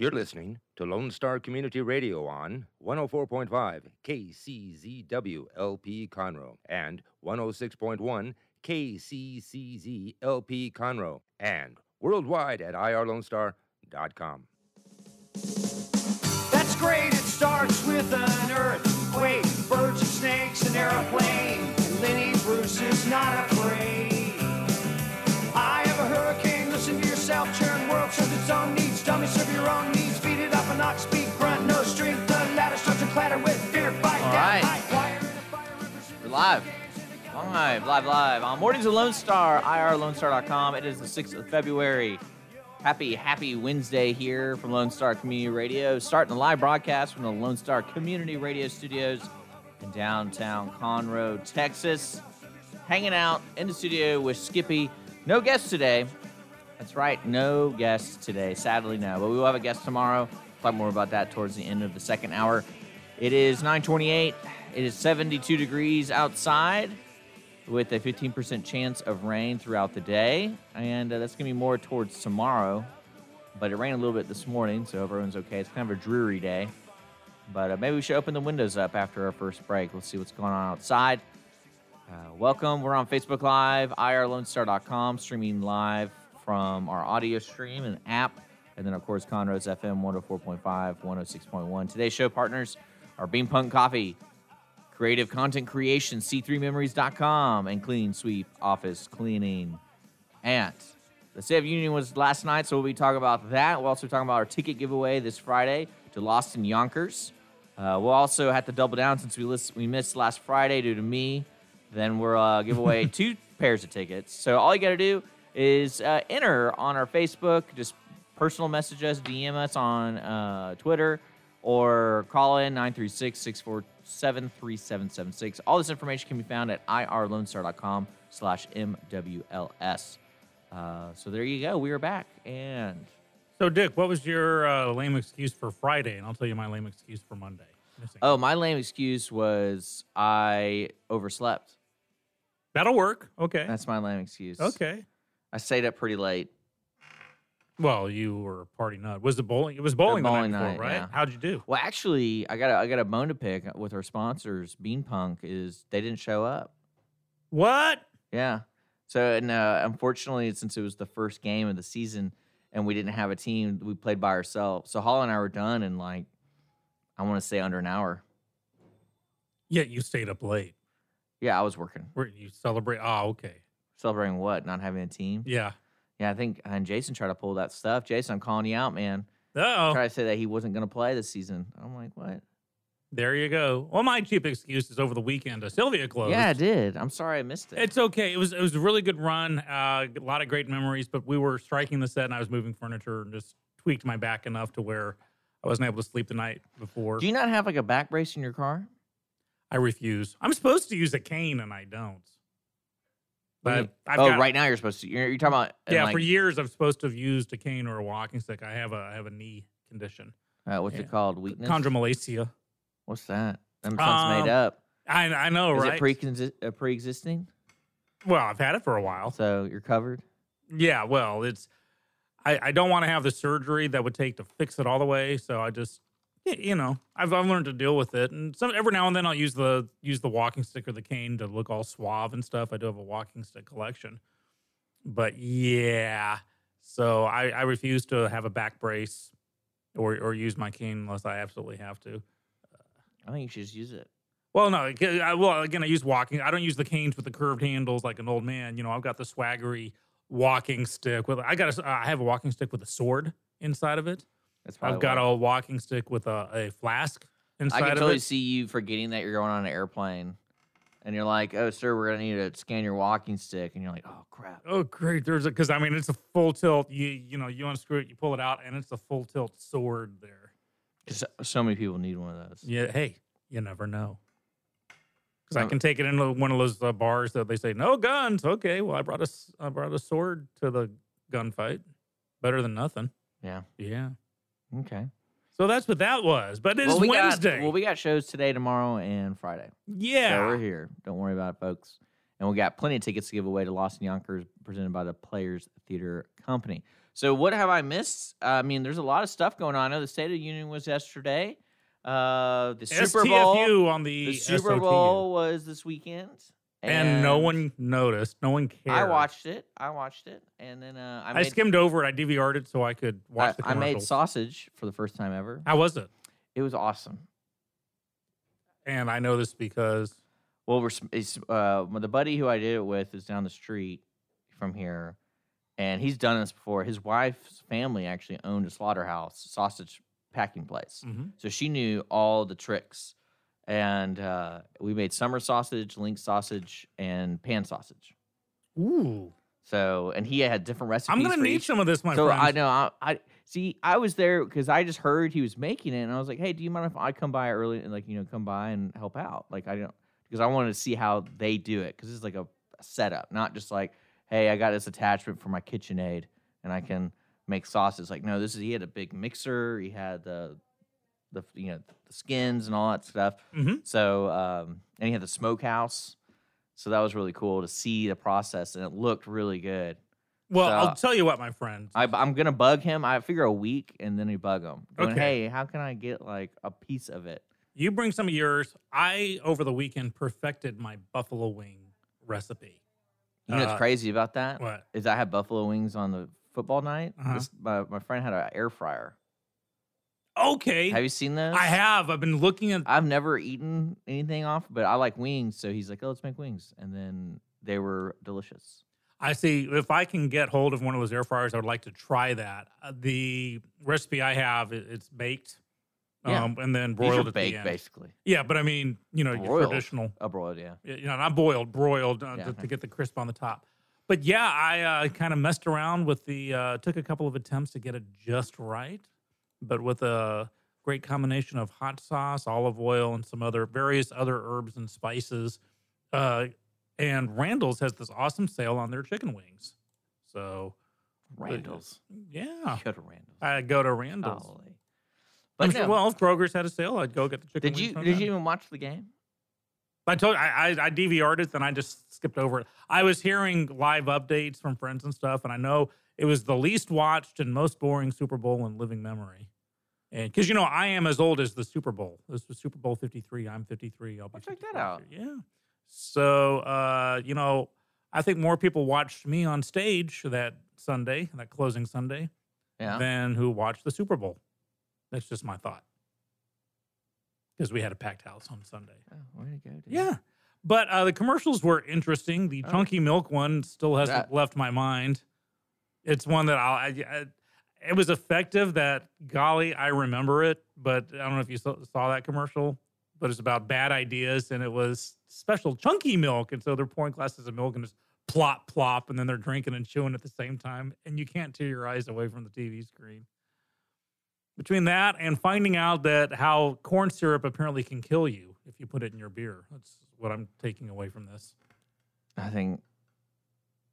You're listening to Lone Star Community Radio on 104.5 KCZW LP Conroe and 106.1 KCCZ LP Conroe and worldwide at irlonestar.com. That's great, it starts with an earthquake, birds and snakes, an airplane. And Lenny Bruce is not afraid. I have a hurricane, listen to yourself, churn world serves its own. Dummy, serve your own needs, feed it up and knock, speak, grunt, no strength. The ladder starts to clatter with fear, fight All right. high wire in a fire, rivers in We're live. Live, live, live on Mornings of Lone Star, irlonestar.com. It is the 6th of February. Happy, happy Wednesday here from Lone Star Community Radio. Starting the live broadcast from the Lone Star Community Radio Studios in downtown Conroe, Texas. Hanging out in the studio with Skippy. No guests today. That's right, no guests today. Sadly, no. But we will have a guest tomorrow. Talk more about that towards the end of the second hour. It is 928. It is 72 degrees outside with a 15% chance of rain throughout the day. And uh, that's going to be more towards tomorrow. But it rained a little bit this morning, so everyone's okay. It's kind of a dreary day. But uh, maybe we should open the windows up after our first break. Let's see what's going on outside. Uh, welcome. We're on Facebook Live, irlonestar.com, streaming live from our audio stream and app. And then, of course, Conroe's FM 104.5, 106.1. Today's show partners are Bean Punk Coffee, Creative Content Creation, C3Memories.com, and Clean Sweep Office Cleaning. And the State of Union was last night, so we'll be talking about that. We'll also be talking about our ticket giveaway this Friday to Lost in Yonkers. Uh, we'll also have to double down since we list, we missed last Friday due to me. Then we'll uh, give away two pairs of tickets. So all you got to do is uh, enter on our Facebook, just personal message us, DM us on uh, Twitter, or call in 936 647 3776. All this information can be found at irlonestar.com slash MWLS. Uh, so there you go. We are back. And So, Dick, what was your uh, lame excuse for Friday? And I'll tell you my lame excuse for Monday. Missing. oh, my lame excuse was I overslept. That'll work. Okay. That's my lame excuse. okay. I stayed up pretty late. Well, you were a party nut. Was the bowling? It was bowling, the bowling night before, right? yeah. How'd you do? Well, actually, I got a, I got a bone to pick with our sponsors. Bean Punk is they didn't show up. What? Yeah. So and uh, unfortunately, since it was the first game of the season and we didn't have a team, we played by ourselves. So Hall and I were done in like I want to say under an hour. Yeah, you stayed up late. Yeah, I was working. Where you celebrate? Oh, okay. Celebrating what? Not having a team. Yeah. Yeah, I think and Jason tried to pull that stuff. Jason, I'm calling you out, man. Uh Try oh. to say that he wasn't going to play this season. I'm like, what? There you go. Well, my cheap excuse is over the weekend. Uh, Sylvia closed. Yeah, I did. I'm sorry I missed it. It's okay. It was it was a really good run. Uh, a lot of great memories. But we were striking the set, and I was moving furniture and just tweaked my back enough to where I wasn't able to sleep the night before. Do you not have like a back brace in your car? I refuse. I'm supposed to use a cane, and I don't. What you- But I've oh, got, right now you're supposed to. You're, you're talking about Yeah, like, for years I'm supposed to have used a cane or a walking stick. I have a I have a knee condition, uh, what's yeah. it called? Weakness. chondromalacia. What's that? That sounds made Um, up. I I know, Is right? it pre uh, pre-existing? well, I've had it for a while. So you're covered. Yeah, well, it's I, I don't want to have the surgery that would take to fix it all the way. So I just y- you know I've I've learned to deal with it, and some every now and then I'll use the use the walking stick or the cane to look all suave and stuff. I do have a walking stick collection, but yeah, so I I refuse to have a back brace or or use my cane unless I absolutely have to. I think you should just use it. Well, no. I, well, again, I use walking. I don't use the canes with the curved handles like an old man. You know, I've got the swaggery walking stick with. I got. A, I have a walking stick with a sword inside of it. That's I've got why. a walking stick with a, a flask inside of it. I can totally it. see you forgetting that you're going on an airplane, and you're like, "Oh, sir, we're gonna need to scan your walking stick," and you're like, "Oh crap." Oh, great! There's a because I mean it's a full tilt. You you know you unscrew it, you pull it out, and it's a full tilt sword there. 'Cause so many people need one of those. Yeah. Hey, you never know. Because I Um, can take it into one of those uh, bars that they say no guns. Okay, well I brought a I brought a sword to the gunfight. Better than nothing. Yeah. Yeah. Okay. So that's what that was. But it's well, we Wednesday. Got, well, we got shows today, tomorrow, and Friday. yeah. So we're here. Don't worry about it, folks. And we got plenty of tickets to give away to Lost in Yonkers, presented by the Players Theater Company. So what have I missed? I mean, there's a lot of stuff going on. I know the State of the Union was yesterday. Uh, the Super Bowl. STFU on the, The Super. Bowl was this weekend, and, no one noticed. No one cared. I watched it. I watched it, and then uh, I I, skimmed over it. I DVR'd it so I could watch the I, I made sausage for the first time ever. How was it? It was awesome. And I know this because Well, we're it's, uh, the buddy who I did it with is down the street from here, and he's done this before. His wife's family actually owned a slaughterhouse sausage packing place, Mhm. so she knew all the tricks. And uh, we made summer sausage, link sausage, and pan sausage. ooh, So, and he had different recipes. I'm gonna need each. some of this, my so friend. I know I, I see. I was there because I just heard he was making it, and I was like, "Hey, do you mind if I come by early and like you know come by and help out?" Like I don't because I wanted to see how they do it because it's like a, a setup, not just like, "Hey, I got this attachment for my KitchenAid and I can make sauces." Like no, this is he had a big mixer. He had the the you know the skins and all that stuff. Mhm. So um, and he had the smokehouse. So that was really cool to see the process, and it looked really good. Well, So- I'll tell you what, my friend. I, I'm gonna bug him. I figure a week, and then we bug him. Going, Okay. hey, how can I get like a piece of it? You bring some of yours. I over the weekend perfected my buffalo wing recipe. You know what's Uh, crazy about that? What? Is I had buffalo wings on the football night. Uh-huh. This, my, my friend had an air fryer. Okay, Have you seen those? I have. I've been looking at. I've never eaten anything off, but I like wings. So he's like, "Oh, let's make wings," and then they were delicious. I see. If I can get hold of one of those air fryers, I would like to try that. Uh, the recipe I have, it, it's baked, Yeah. um, and then These broiled are at the end. basically. Yeah, but I mean, you know, Broiled. traditional. A broiled, yeah. you know, not boiled, broiled uh, Yeah. to, to get the crisp on the top. But yeah, I uh, kind of messed around with the, uh, took a couple of attempts to get it just right, but with a great combination of hot sauce, olive oil, and some other various other herbs and spices. Uh, and Randall's has this awesome sale on their chicken wings. So Randall's. yeah, Go to Randall's. I go to Randall's. I'm But sure, well, if Kroger's had a sale, I'd go get the chicken. did wings you did you even watch the game? I told I, I I DVR'd it, then I just skipped over it. I was hearing live updates from friends and stuff, and I know it was the least watched and most boring Super Bowl in living memory. And because you know, I am as old as the Super Bowl. This was Super Bowl fifty three. I'm fifty three. I'll be I'll check that out. year. Yeah. So uh, you know, I think more people watched me on stage that Sunday, that closing Sunday, Yeah. than who watched the Super Bowl. That's just my thought. Because we had a packed house on Sunday. Oh, to go, dude. Yeah. But uh, the commercials were interesting. The Oh. chunky milk one still hasn't That- left my mind. It's one that I'll, I, I, it was effective that golly, I remember it, but I don't know if you saw, saw that commercial, but it's about bad ideas and it was special chunky milk. And so they're pouring glasses of milk and just plop, plop, and then they're drinking and chewing at the same time. And you can't tear your eyes away from the TV screen. Between that and finding out that how corn syrup apparently can kill you if you put it in your beer. That's what I'm taking away from this. I think.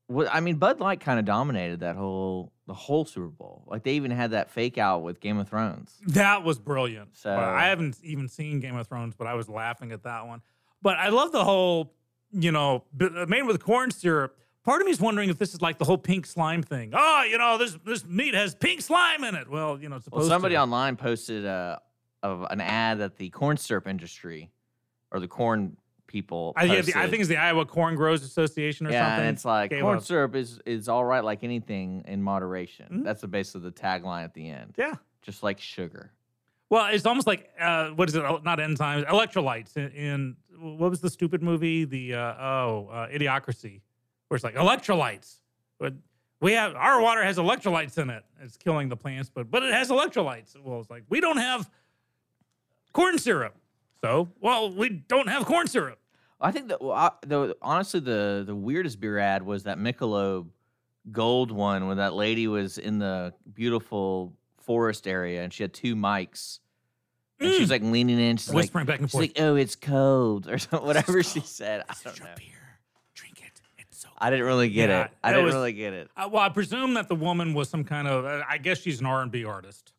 Well, I mean, Bud Light kind of dominated that whole the whole Super Bowl. Like they even had that fake out with Game of Thrones. That was brilliant. So- Well, I haven't even seen Game of Thrones, but I was laughing at that one. But I love the whole, you know, uh, made with corn syrup. Part of me is wondering if this is like the whole pink slime thing. Oh, you know, this this meat has pink slime in it. Well, you know, it's supposed Well, somebody to. online posted uh, of an ad that the corn syrup industry or the corn people. I, yeah, the, I think it's the Iowa Corn Growers Association or yeah, something. and it's like gave corn syrup is is all right, like anything in moderation. Mhm. That's the basically the tagline at the end. Yeah. just like sugar. Well, it's almost like uh, what is it? Oh, Not enzymes, electrolytes. In, in what was the stupid movie? The uh, oh, uh, Idiocracy, where it's like electrolytes. But we have our water has electrolytes in it. It's killing the plants, but but it has electrolytes. Well, it's like we don't have corn syrup, so well we don't have corn syrup. I think that well, I, the honestly the the weirdest beer ad was that Michelob Gold one when that lady was in the beautiful forest area and she had two mics and she was like leaning in. She's like, Whispering back and she's forth. like, "Oh, it's cold," or something, whatever she said. I don't know. beer. Drink it. It's so. I didn't really get Yeah, it. I didn't was- really get it. Uh, well, I presume that the woman was some kind of. Uh, I guess she's an R and B artist.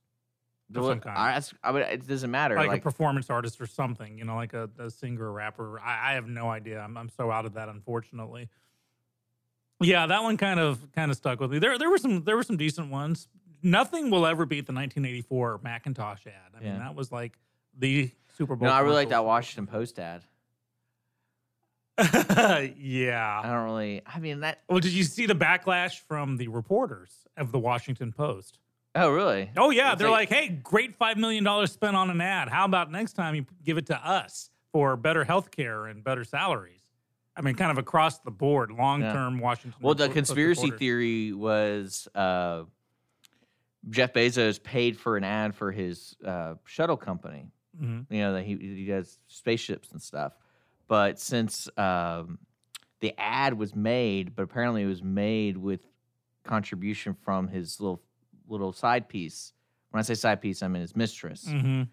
Of some kind. I, I mean, it doesn't matter. like, Like, a performance artist or something, you know, like a, a singer or rapper. I, I have no idea. I'm, I'm so out of that, unfortunately. Yeah, that one kind of kind of stuck with me. There there were some there were some decent ones. Nothing will ever beat the 1984 Macintosh ad. I mean, Yeah. that was like the Super Bowl. No, I really like that. Washington Post ad. yeah. I don't really. I mean that. Well, did you see the backlash from the reporters of the Washington Post? Oh, really? Oh yeah, It's they're like- like, "Hey, great five million dollars spent on an ad. How about next time you give it to us for better health care and better salaries?" I mean, kind of across the board, long term Washington. Well, the conspiracy theory was uh, Jeff Bezos paid for an ad for his uh, shuttle company. Mhm. You know that he he does spaceships and stuff. But since um, the ad was made, but apparently it was made with contribution from his little little side piece. When I say side piece, I mean his mistress. Mhm.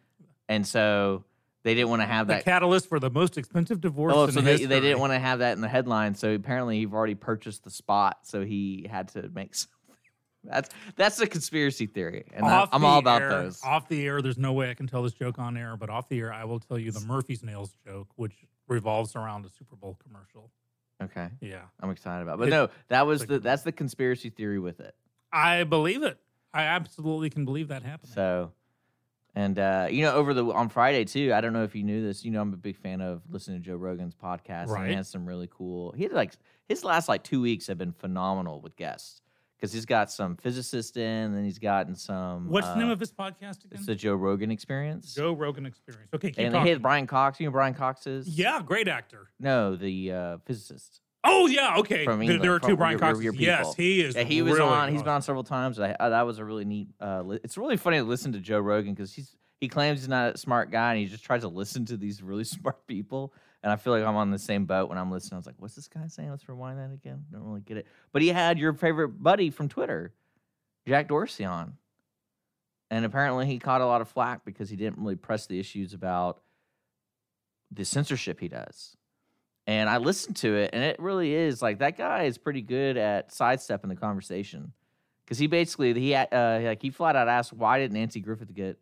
And so they didn't want to have the that. catalyst for the most expensive divorce. Oh, in so they, history. they didn't want to have that in the headline. So apparently, he've already purchased the spot, so he had to make something. That's that's a conspiracy theory, and I, Off I'm the all about air- those. Off the air, there's no way I can tell this joke on air, but off the air, I will tell you the Murphy's Nails joke, which revolves around a Super Bowl commercial. Okay, Yeah, I'm excited about. It. But It- no, that was the that's the conspiracy theory with it. I believe it. I absolutely can believe that happened. So, and uh, you know, over the on Friday too. I don't know if you knew this. You know, I'm a big fan of listening to Joe Rogan's podcast. And Right. he has some really cool. He had like his last like two weeks have been phenomenal with guests because he's got some physicists in, and he's gotten some. What's the name uh, of his podcast again? It's the Joe Rogan Experience. Joe Rogan Experience. Okay, and talking. he had Brian Cox. You know Brian Cox is? yeah, great actor. No, the uh, physicist. Oh yeah, okay. From There- there England, are two Brian Coxes. Yes, he is. Yeah, he was really on. He's been on several times. I, I, that was a really neat. Uh, li- it's really funny to listen to Joe Rogan because he's he claims he's not a smart guy and he just tries to listen to these really smart people. And I feel like I'm on the same boat when I'm listening. I was like, "What's this guy saying? Let's rewind that again." Don't really get it. But he had your favorite buddy from Twitter, Jack Dorsey, on, and apparently he caught a lot of flack because he didn't really press the issues about the censorship he does. And I listened to it, and it really is like that guy is pretty good at sidestepping the conversation because he basically he uh, like he flat out asked why did Nancy Griffith get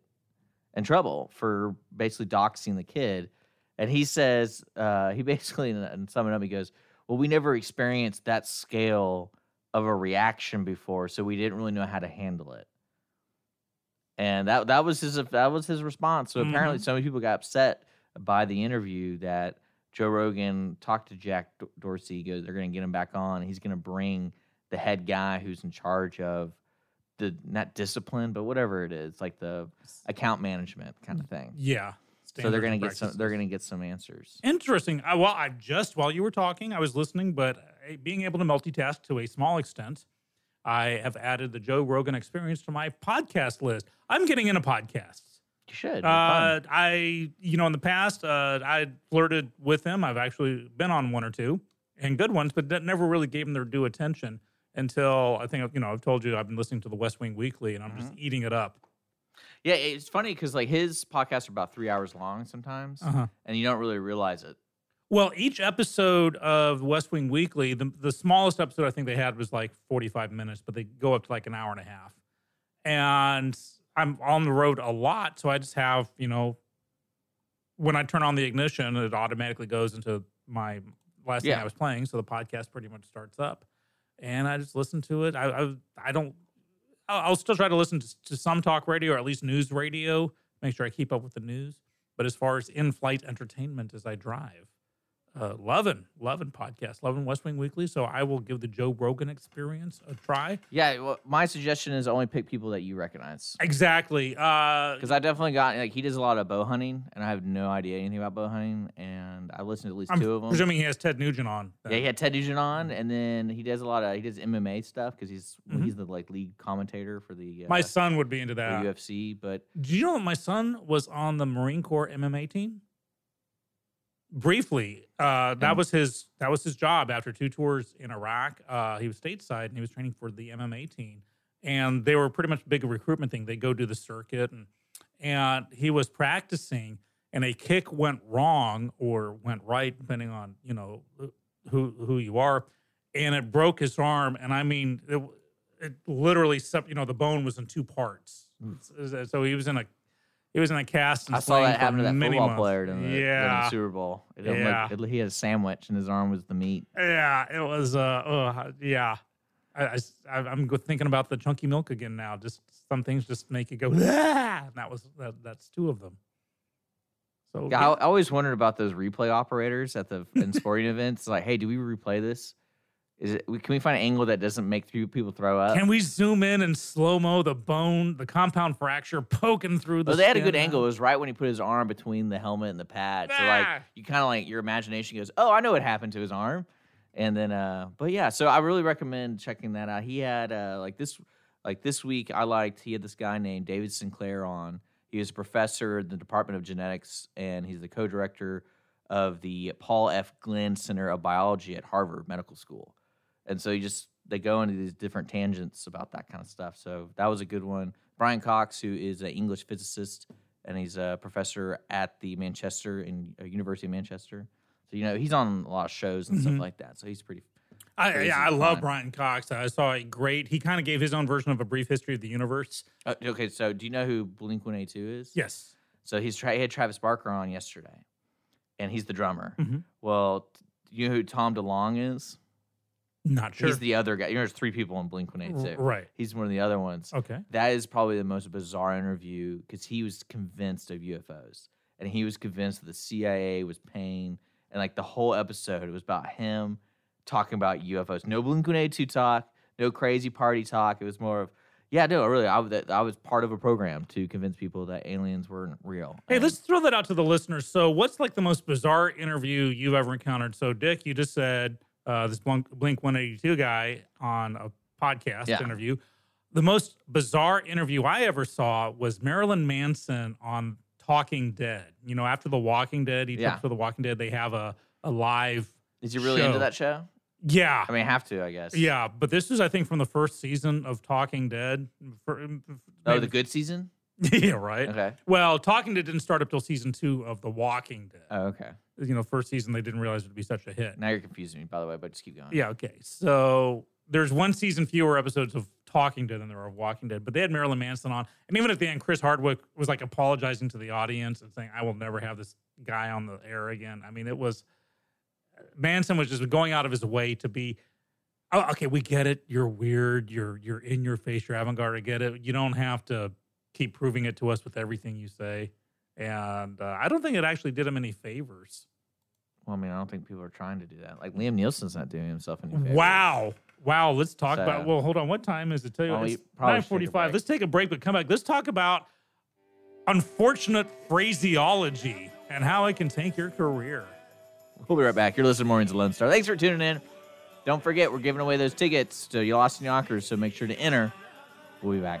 in trouble for basically doxing the kid, and he says uh, he basically and summing up he goes, well we never experienced that scale of a reaction before, so we didn't really know how to handle it. And that that was his that was his response. So apparently, Mhm. so many people got upset by the interview that Joe Rogan talked to Jack Dorsey. Goes, they're going to get him back on. He's going to bring the head guy who's in charge of the not discipline, but whatever it is, like the account management kind of thing. Yeah. So they're going to get some. They're going to get some answers. Interesting. I, well, I just while you were talking, I was listening, but uh, being able to multitask to a small extent, I have added the Joe Rogan Experience to my podcast list. I'm getting into podcasts. You should. Uh. I, you know, in the past, uh, I flirted with him. I've actually been on one or two and good ones, but that never really gave them their due attention until I think, you know, I've told you I've been listening to the West Wing Weekly and I'm just eating it up. yeah, it's funny because like his podcasts are about three hours long sometimes, Uh-huh. and you don't really realize it. Well, each episode of West Wing Weekly, the, the smallest episode I think they had was like 45 minutes, but they go up to like an hour and a half. And I'm on the road a lot, so I just have, you know, when I turn on the ignition, it automatically goes into my last thing I was playing, so the podcast pretty much starts up, and I just listen to it. I I, I don't. I'll, I'll still try to listen to, to some talk radio or at least news radio. Make sure I keep up with the news. But as far as in-flight entertainment as I drive, uh, loving, loving podcast, loving West Wing Weekly. So I will give the Joe Rogan Experience a try. Yeah, well, my suggestion is only pick people that you recognize. Exactly. Uh, Because I definitely got like he does a lot of bow hunting, and I have no idea anything about bow hunting, and I listened to at least I'm two of them. presuming he has Ted Nugent on. Yeah, he had Ted Nugent on, and then he does a lot of he does MMA stuff because he's Mhm. he's the like lead commentator for the uh, my son would be into that. UFC. But Do you know that my son was on the Marine Corps MMA team? Briefly, uh, that was his that was his job after two tours in Iraq. Uh, he was stateside and he was training for the MMA team, and they were pretty much a big recruitment thing. They go do the circuit, and and he was practicing, and a kick went wrong or went right, depending on you know who who you are, and it broke his arm. And I mean, it, it literally, you know, the bone was in two parts. So he was in a He was in that cast. And I saw that happen to that football months. player in the, in the Super Bowl. It Yeah. it- he had a sandwich and his arm was the meat. yeah. It was. Uh, yeah. I, am thinking about the chunky milk again now. Just some things just make you go. "Ah!" And that was that, that's two of them. So Yeah, I, I always wondered about those replay operators at the in sporting events. Like, hey, do we replay this? Is it? Can we find an angle that doesn't make th- people throw up? Can we zoom in and slow mo the bone, the compound fracture poking through the? Well, they had a good angle. It was right when he put his arm between the helmet and the pad. So like Ah. you kind of like your imagination goes, "Oh, I know what happened to his arm." And then uh but yeah, so I really recommend checking that out. He had uh like this like this week I liked he had this guy named David Sinclair on. He was a professor in the Department of Genetics and he's the co-director of the Paul F. Glenn Center of Biology at Harvard Medical School. And so you just they go into these different tangents about that kind of stuff. So that was a good one. Brian Cox, who is an English physicist and he's a professor at the Manchester in uh, University of Manchester. So you know he's on a lot of shows and stuff Mhm. like that. So he's pretty. I, yeah, I love. Brian Cox. I saw a great. He kind of gave his own version of a brief history of the universe. Uh, okay, so do you know who Blink One Eight Two is? Yes. So he's tra- he had Travis Barker on yesterday, and he's the drummer. Mhm. Well, you know who Tom DeLonge is? Not sure. He's the other guy. You know, there's three people in Blink One Eight right. He's one of the other ones. Okay. That is probably the most bizarre interview because he was convinced of UFOs and he was convinced that the CIA was paying and like the whole episode was about him talking about UFOs. No Blink One Eight Two talk, no crazy party talk. It was more of yeah, no, really, I, I was part of a program to convince people that aliens weren't real. Hey, And- let's throw that out to the listeners. So, what's like the most bizarre interview you've ever encountered? So, Dick, you just said uh, this Blink Blink 182 guy on a podcast Yeah. interview. The most bizarre interview I ever saw was Marilyn Manson on Talking Dead. You know, after The Walking Dead, he Yeah. took for The Walking Dead, they have a, a live. Is he really show. into that show? Yeah. I mean, have to, I guess. Yeah. But this is, I think, from the first season of Talking Dead. For, Oh, maybe- the good season. yeah, right. Okay. Well, Talking Dead didn't start up till season two of The Walking Dead. Oh, okay. You know, first season they didn't realize it would be such a hit. Now you're confusing me, by the way, but just keep going. Yeah, okay. So there's one season fewer episodes of Talking Dead than there are of Walking Dead, but they had Marilyn Manson on, and even at the end, Chris Hardwick was like apologizing to the audience and saying, "I will never have this guy on the air again." I mean, it was Manson was just going out of his way to be. Oh, okay, we get it. You're weird. You're you're in your face. You're avant-garde. I get it. You don't have to keep proving it to us with everything you say. And uh, I don't think it actually did him any favors. Well, I mean, I don't think people are trying to do that. Like Liam Neeson's not doing himself any favors. Wow. Wow. Let's talk So- about. Well, hold on. What time is it? Tell you, Well, it's we nine should take a forty-five. Let's take a break, but come back. Let's talk about unfortunate phraseology and how it can tank your career. We'll be right back. You're listening to Mornings Lone Star. Thanks for tuning in. Don't forget, we're giving away those tickets to You Lost in Yonkers, so make sure to enter. We'll be back.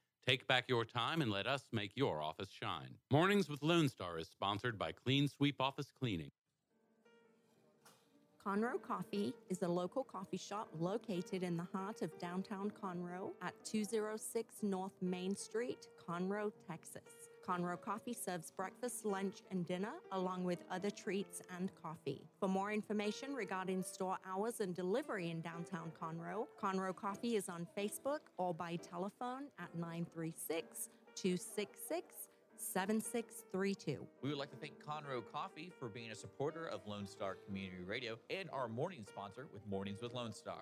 Take back your time and let us make your office shine. Mornings with Lone Star is sponsored by Clean Sweep Office Cleaning. Conroe Coffee is a local coffee shop located in the heart of downtown Conroe at 206 North Main Street, Conroe, Texas. Conroe Coffee serves breakfast, lunch, and dinner, along with other treats and coffee. For more information regarding store hours and delivery in downtown Conroe, Conroe Coffee is on Facebook or by telephone at 936 266 7632. We would like to thank Conroe Coffee for being a supporter of Lone Star Community Radio and our morning sponsor with Mornings with Lone Star.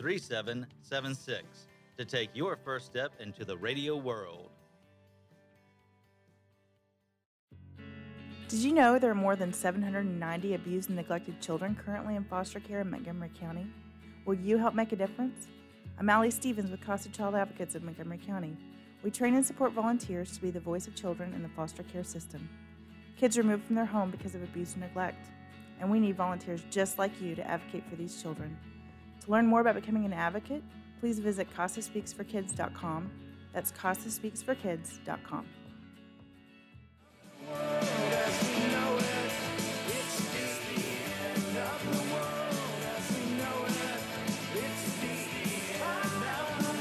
3776 to take your first step into the radio world. Did you know there are more than 790 abused and neglected children currently in foster care in Montgomery County? Will you help make a difference? I'm Allie Stevens with Casa Child Advocates of Montgomery County. We train and support volunteers to be the voice of children in the foster care system. Kids removed from their home because of abuse and neglect, and we need volunteers just like you to advocate for these children. To learn more about becoming an advocate, please visit CasaSpeaksForKids.com. That's CasaSpeaksForKids.com.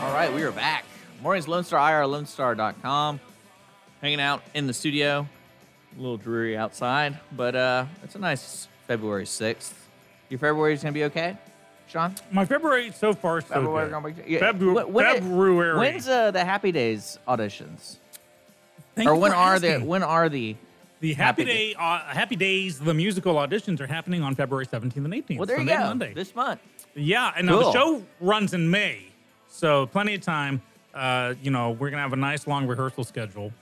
All right, we are back. Mornings Lone Star, IR, LoneStar.com. Hanging out in the studio. A little dreary outside, but uh, it's a nice February 6th. Your February's going to be okay, Sean? My February so far so February good. gonna be- yeah, Febru- when- when it- February. When's uh, the Happy Days auditions? Thank or when are the when are the the Happy, Happy Day, uh, Happy Days, the musical auditions are happening on February 17th and 18th. Well, there Sunday you go. Monday. This month. Yeah, and now the show runs in May, so plenty of time. Uh, you know, we're gonna have a nice long rehearsal schedule.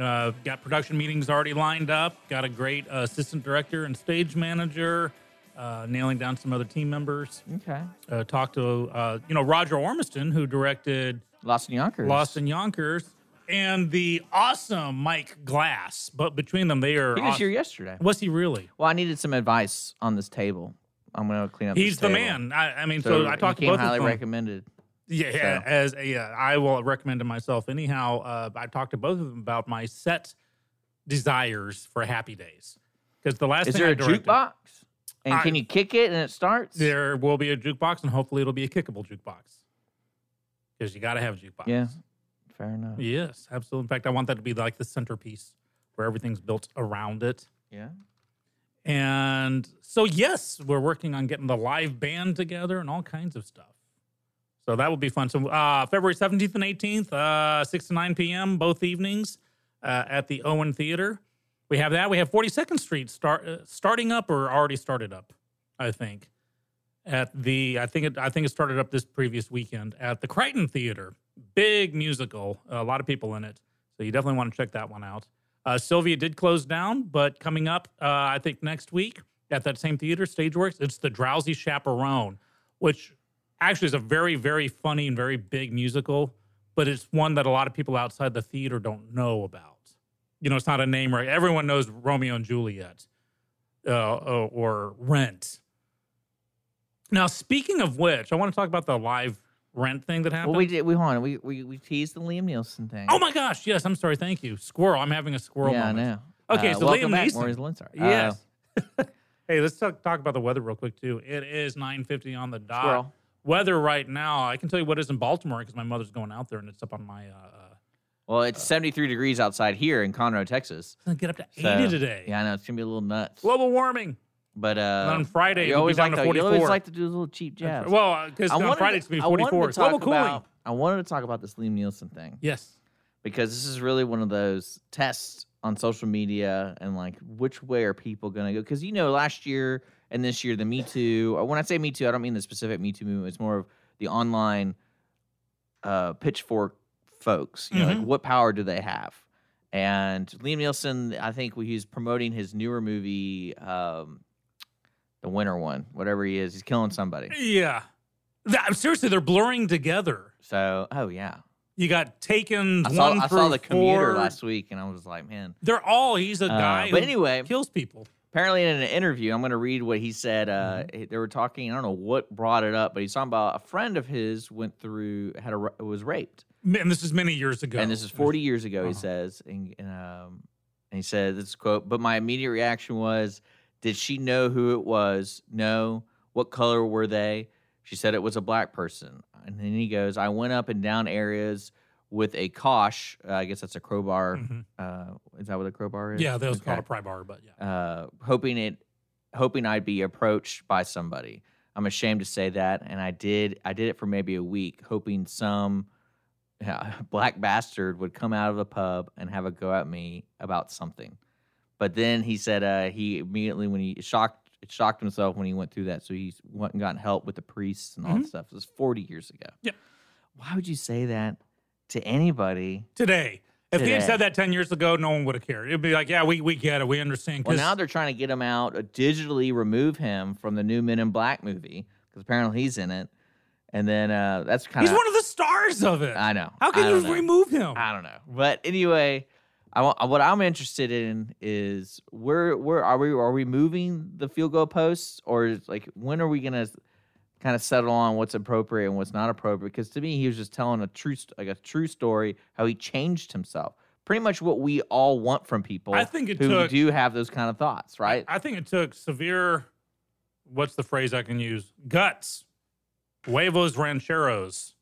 Uh, got production meetings already lined up. Got a great uh, assistant director and stage manager. Uh, nailing down some other team members. Okay. Uh, talked to uh, you know Roger Ormiston, who directed Lost in Yonkers. Lost in Yonkers, and the awesome Mike Glass. But between them, they are. He was aw- here yesterday. Was he really? Well, I needed some advice on this table. I'm going to clean up. He's the table. man. I, I mean, so, I talked to he came both highly of them. recommended. Yeah, So- as a, yeah, I will recommend it myself. Anyhow, uh, I talked to both of them about my set desires for Happy Days because the last Is thing there I a directed, jukebox? And I- can you kick it and it starts? There will be a jukebox, and hopefully it'll be a kickable jukebox because you got to have a jukebox. Yeah. Fair enough. Yes, absolutely. In fact, I want that to be like the centerpiece where everything's built around it. Yeah. And so, yes, we're working on getting the live band together and all kinds of stuff. So that will be fun. So, uh, February 17th and 18th, uh, 6 to 9 p.m., both evenings uh, at the Owen Theater. We have that. We have 42nd Street start, uh, starting up or already started up, I think. At the, I think it, I think it started up this previous weekend at the Crighton Theater. Big musical, a lot of people in it. So you definitely want to check that one out. Uh, Sylvia did close down, but coming up, uh, I think next week at that same theater, Stageworks, it's the Drowsy Chaperone, which actually is a very, very funny and very big musical, but it's one that a lot of people outside the theater don't know about. You know, it's not a name right. Everyone knows Romeo and Juliet uh, or, or Rent. Now, speaking of which, I want to talk about the live Rent thing that happened. Well, we did. We hold on. We we we teased the Liam Neeson thing. Oh my gosh! Yes, I'm sorry. Thank you, Squirrel. I'm having a squirrel yeah, moment. I know. Okay, Uh, so Liam back, Neeson. Uh, Yes. hey, let's talk, talk about the weather real quick too. It is 9:50 on the dot. Squirrel. Weather right now. I can tell you what is in Baltimore because my mother's going out there and it's up on my. Uh, well, it's 73 degrees outside here in Conroe, Texas. uh, get up to 80 So, today. Yeah, I know it's gonna be a little nuts. Global warming. but uh, on Friday, you it'll be always down like to to, you always like to do a little cheap jabs. Well, because I on wanted Friday to- it's gonna be I wanted to 44. talk Global cooling. about- I wanted to talk about this Liam Neeson thing Yes. because this is really one of those tests on social media and like which way are people going to go? Because you know, last year and this year, the Me Too. Or when I say Me Too, I don't mean the specific Me Too movement. It's more of the online uh, pitchfork folks. You know, like Mhm. what power do they have? And Liam Neeson, I think he's promoting his newer movie, um, the winter one, whatever he is. He's killing somebody. Yeah. That- seriously, they're blurring together. So, oh yeah, You got Taken I saw, one I saw the commuter four. last week, and I was like, man. They're all. He's a Uh, guy. but who anyway, kills people. apparently in an interview, I'm going to read what he said. Uh, Mm-hmm. They were talking. I don't know what brought it up, but he's talking about a friend of his went through had a was raped, And this is many years ago. and this is 40 years ago. He Uh-huh. says, and, and, um, and he said this quote. But my immediate reaction was, "Did she know who it was? No. What color were they? She said it was a black person." And then he goes, "I went up and down areas." With a cosh, uh, I guess that's a crowbar. Mhm. Uh, is that what a crowbar is? Yeah, they was Okay called a pry bar, but yeah. uh, hoping it, hoping I'd be approached by somebody. I'm ashamed to say that, and I did. I did it for maybe a week, hoping some yeah, black bastard would come out of the pub and have a go at me about something. But then he said uh, he immediately, when he shocked, shocked himself when he went through that. So he went and got help with the priests and all that Mhm. stuff. It was 40 years ago. Yep. Why would you say that to anybody? Today. If he had said that 10 years ago, no one would have cared. It'd be like, yeah, we, we get it. We understand. Well, now they're trying to get him out, uh, digitally remove him from the new Men in Black movie because apparently he's in it. And then uh, that's kind of he's one of the stars of it. I know. How can you know. remove him? I don't know. But anyway, I want, what I'm interested in is where where are we are we moving the field goal posts or is, like when are we gonna kind of settle on what's appropriate and what's not appropriate? Because to me, he was just telling a true like a true story how he changed himself. Pretty much what we all want from people. I think it who took- do have those kind of thoughts, right? I think it took severe, what's the phrase I can use? Guts, huevos rancheros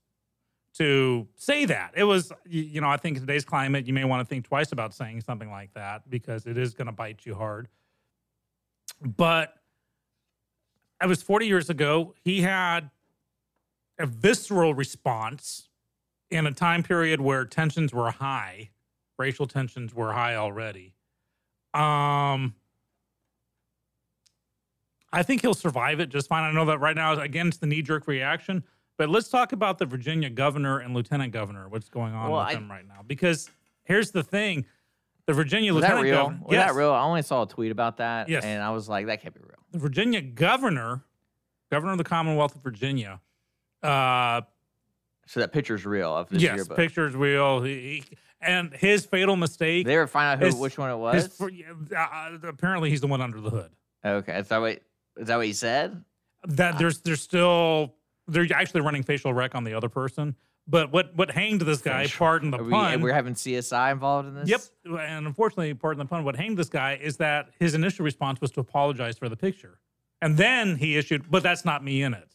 to say that. It was, you, know, I think in today's climate, you may want to think twice about saying something like that because it is going to bite you hard. But it was 40 years ago. He had a visceral response in a time period where tensions were high, racial tensions were high already. Um, I think he'll survive it just fine. I know that right now, again, it's the knee jerk reaction. But let's talk about the Virginia governor and lieutenant governor. What's going on Well, with I- them right now? Because here's the thing: the Virginia Was that lieutenant real? governor. Was that real? I only saw a tweet about that, Yes. and I was like, that can't be real. The Virginia governor, governor of the Commonwealth of Virginia. Uh, So that picture's real of this yes, yearbook. pictures real. He, he- and his fatal mistake. They ever find out who, his- which one it was? fr- uh, apparently, he's the one under the hood. okay, that what is that what he said? that there's there's still they're actually running facial rec on the other person. But what what hanged this guy, Facial- pardon the Are we, pun. we're having CSI involved in this. yep, and unfortunately, pardon the pun. What hanged this guy is that his initial response was to apologize for the picture, and then he issued, "But that's not me in it."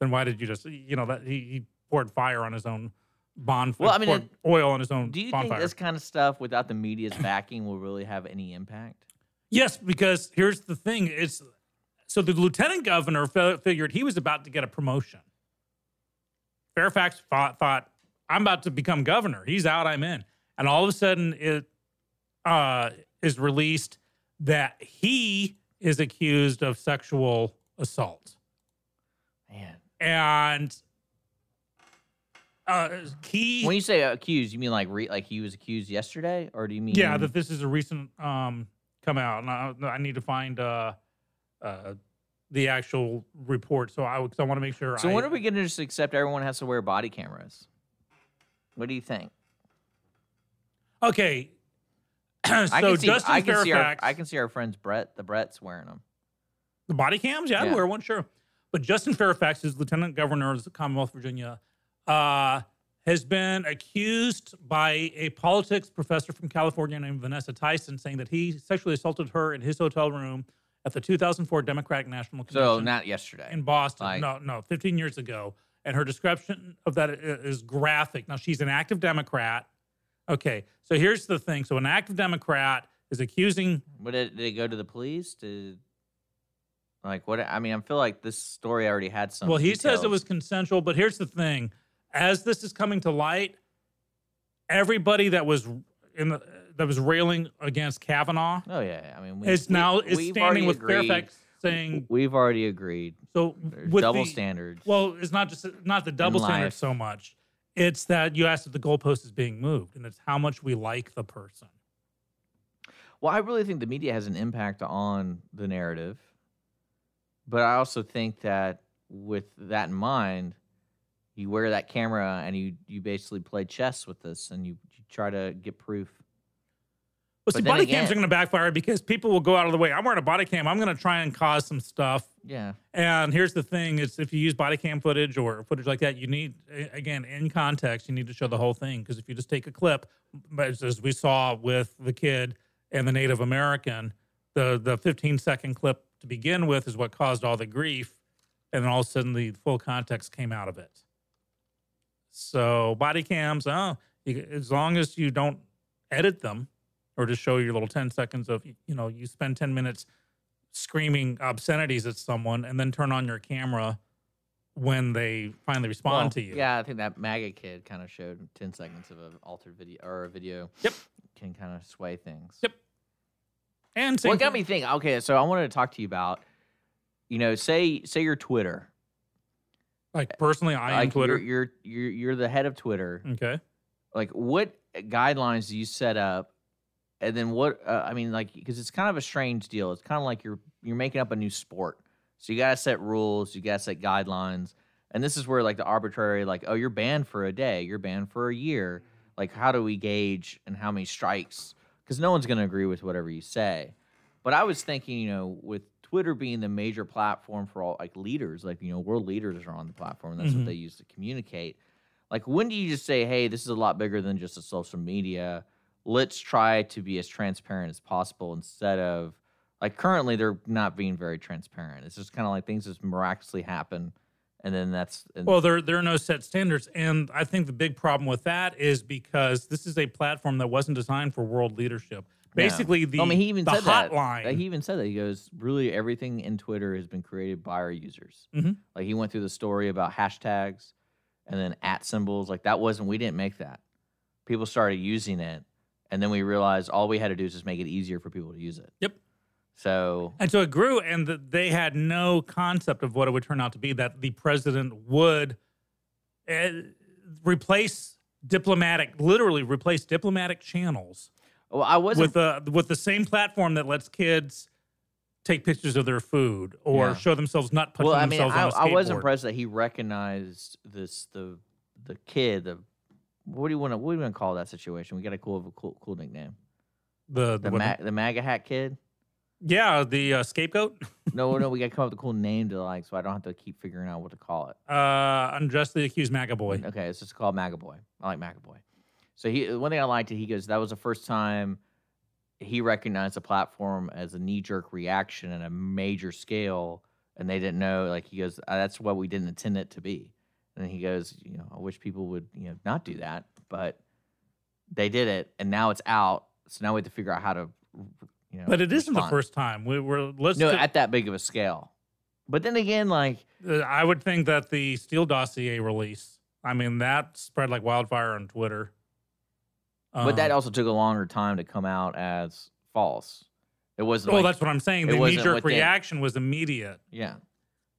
Then why did you just you know that he, he poured fire on his own bonfire? Well, I mean, poured oil on his own Do you bonfire. think this kind of stuff without the media's backing will really have any impact? Yes, because here's the thing: it's so the lieutenant governor fe- figured he was about to get a promotion. Fairfax thought, thought, "I'm about to become governor. He's out, I'm in." And all of a sudden, it uh, is released that he is accused of sexual assault, Man, and uh, he when you say accused, you mean like re- like he was accused yesterday, or do you mean Yeah, that this is a recent um come out, and I, I need to find uh uh the actual report. So I because I want to make sure. So I, when are we going to just accept everyone has to wear body cameras? What do you think? Okay. so I can see. Justin I can see our. Fairfax, I can see our friends Brett. The Brett's wearing them. the body cams. Yeah, I'd wear one, sure. But Justin Fairfax is Lieutenant Governor of the Commonwealth of Virginia. Uh, has been accused by a politics professor from California named Vanessa Tyson, saying that he sexually assaulted her in his hotel room at the 2004 Democratic National Convention. So not yesterday. in Boston. Like- no, no, 15 years ago. And her description of that is graphic. Now, she's an active Democrat. Okay, so here's the thing. So, an active Democrat is accusing. What did, did it go to the police? To like what? I mean, I feel like this story already had some. well, he says it was consensual, but here's the thing. As this is coming to light, everybody that was in the that was railing against Kavanaugh Oh yeah, I mean, we, is we- now is standing with agreed. Fairfax saying We've already agreed. so There's with double the- standards. Well, it's not just not the double standard so much. It's that you asked if the goalpost is being moved, and it's how much we like the person. Well, I really think the media has an impact on the narrative. But I also think that with that in mind, you wear that camera and you you basically play chess with this and you, you try to get proof. But see, body again- cams are going to backfire because people will go out of the way. I'm wearing a body cam. I'm going to try and cause some stuff. Yeah. And here's the thing: is if you use body cam footage or footage like that, you need again in context. You need to show the whole thing because if you just take a clip, as we saw with the kid and the Native American, the the 15 second clip to begin with is what caused all the grief, and then all of a sudden the full context came out of it. So body cams, oh, you, as long as you don't edit them or just show your little 10 seconds of you know you spend 10 minutes screaming obscenities at someone and then turn on your camera when they finally respond Well, to you. Yeah, I think that MAGA kid kind of showed 10 seconds of an altered video or a video. Yep. Can kind of sway things. Yep. And What got me thinking? Okay, so I wanted to talk to you about you know, say say you're Twitter, Like personally, I am Twitter. You're, you're you're you're the head of Twitter. okay. Like, what guidelines do you set up? And then what? Uh, I mean, like, because it's kind of a strange deal. It's kind of like you're you're making up a new sport. So you gotta set rules. You gotta set guidelines. And this is where like the arbitrary, like, oh, you're banned for a day. You're banned for a year. Like, how do we gauge and how many strikes? Because no one's gonna agree with whatever you say. But I was thinking, you know, with Twitter being the major platform for all like leaders, like you know, world leaders are on the platform. And that's Mhm. what they use to communicate. Like, when do you just say, hey, this is a lot bigger than just a social media? Let's try to be as transparent as possible instead of like currently they're not being very transparent. It's just kind of like things just miraculously happen, and then that's and, Well, there there are no set standards, and I think the big problem with that is because this is a platform that wasn't designed for world leadership. Yeah. Basically, the I mean, he even the said that. hotline. Like, He even said that. He goes, really, everything in Twitter has been created by our users. Mhm. Like he went through the story about hashtags and then at symbols. Like that wasn't. We didn't make that. People started using it, and then we realized all we had to do is just make it easier for people to use it. Yep. So And so it grew, and th- they had no concept of what it would turn out to be. That the president would uh, replace diplomatic, literally replace diplomatic channels well, I wasn't. with the with the same platform that lets kids take pictures of their food or Yeah. show themselves not punching well, I mean, themselves I, on a skateboard. I was impressed that he recognized this the the kid. The what do you want to what do you want to call that situation? We got a cool cool, cool nickname. The, the, The ma- the MAGA hat kid. yeah, the uh, scapegoat, No, no, we got to come up with a cool name to like, so I don't have to keep figuring out what to call it. uh, unjustly accused MAGA boy. Okay, it's just called MAGA Boy. I like MAGA Boy. So he one thing I liked, he goes, that was the first time he recognized the platform as a knee jerk reaction at a major scale, and they didn't know. Like he goes, "Uh, that's what we didn't intend it to be. And he goes, you know, I wish people would, you know, not do that, but they did it, and now it's out. So now we have to figure out how to, you know. But it isn't the first time. We were let's. No, at that big of a scale. But then again, like uh, I would think that the Steele dossier release. I mean, that spread like wildfire on Twitter. but that Um, also took a longer time to come out as false. It wasn't. Well, like- that's what I'm saying. The knee jerk within- reaction was immediate. yeah.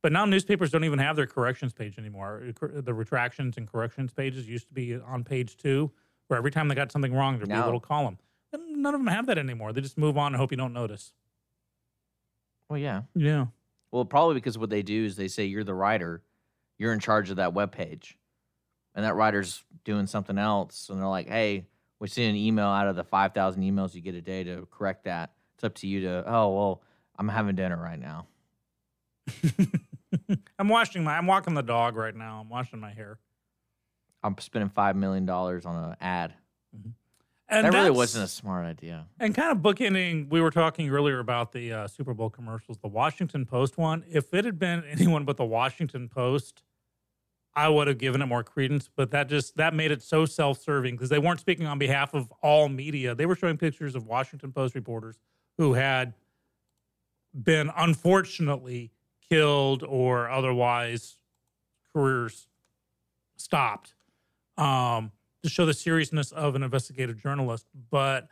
But now newspapers don't even have their corrections page anymore. Uh, The retractions and corrections pages used to be on page two, where every time they got something wrong, there'd be a little column. And none of them have that anymore. They just move on and hope you don't notice. Well, yeah. Yeah. Well, probably because what they do is they say you're the writer, you're in charge of that web page, and that writer's doing something else, and they're like, "Hey, we send an email out of the five thousand emails you get a day to correct that. It's up to you to. Oh well, I'm having dinner right now. I'm washing my. I'm walking the dog right now. I'm washing my hair. I'm spending five million dollars on an ad. And that really wasn't a smart idea. And kind of bookending, we were talking earlier about the uh, Super Bowl commercials, the Washington Post one. If it had been anyone but the Washington Post, I would have given it more credence. But that just that made it so self-serving because they weren't speaking on behalf of all media. They were showing pictures of Washington Post reporters who had been unfortunately killed or otherwise careers stopped um, to show the seriousness of an investigative journalist. But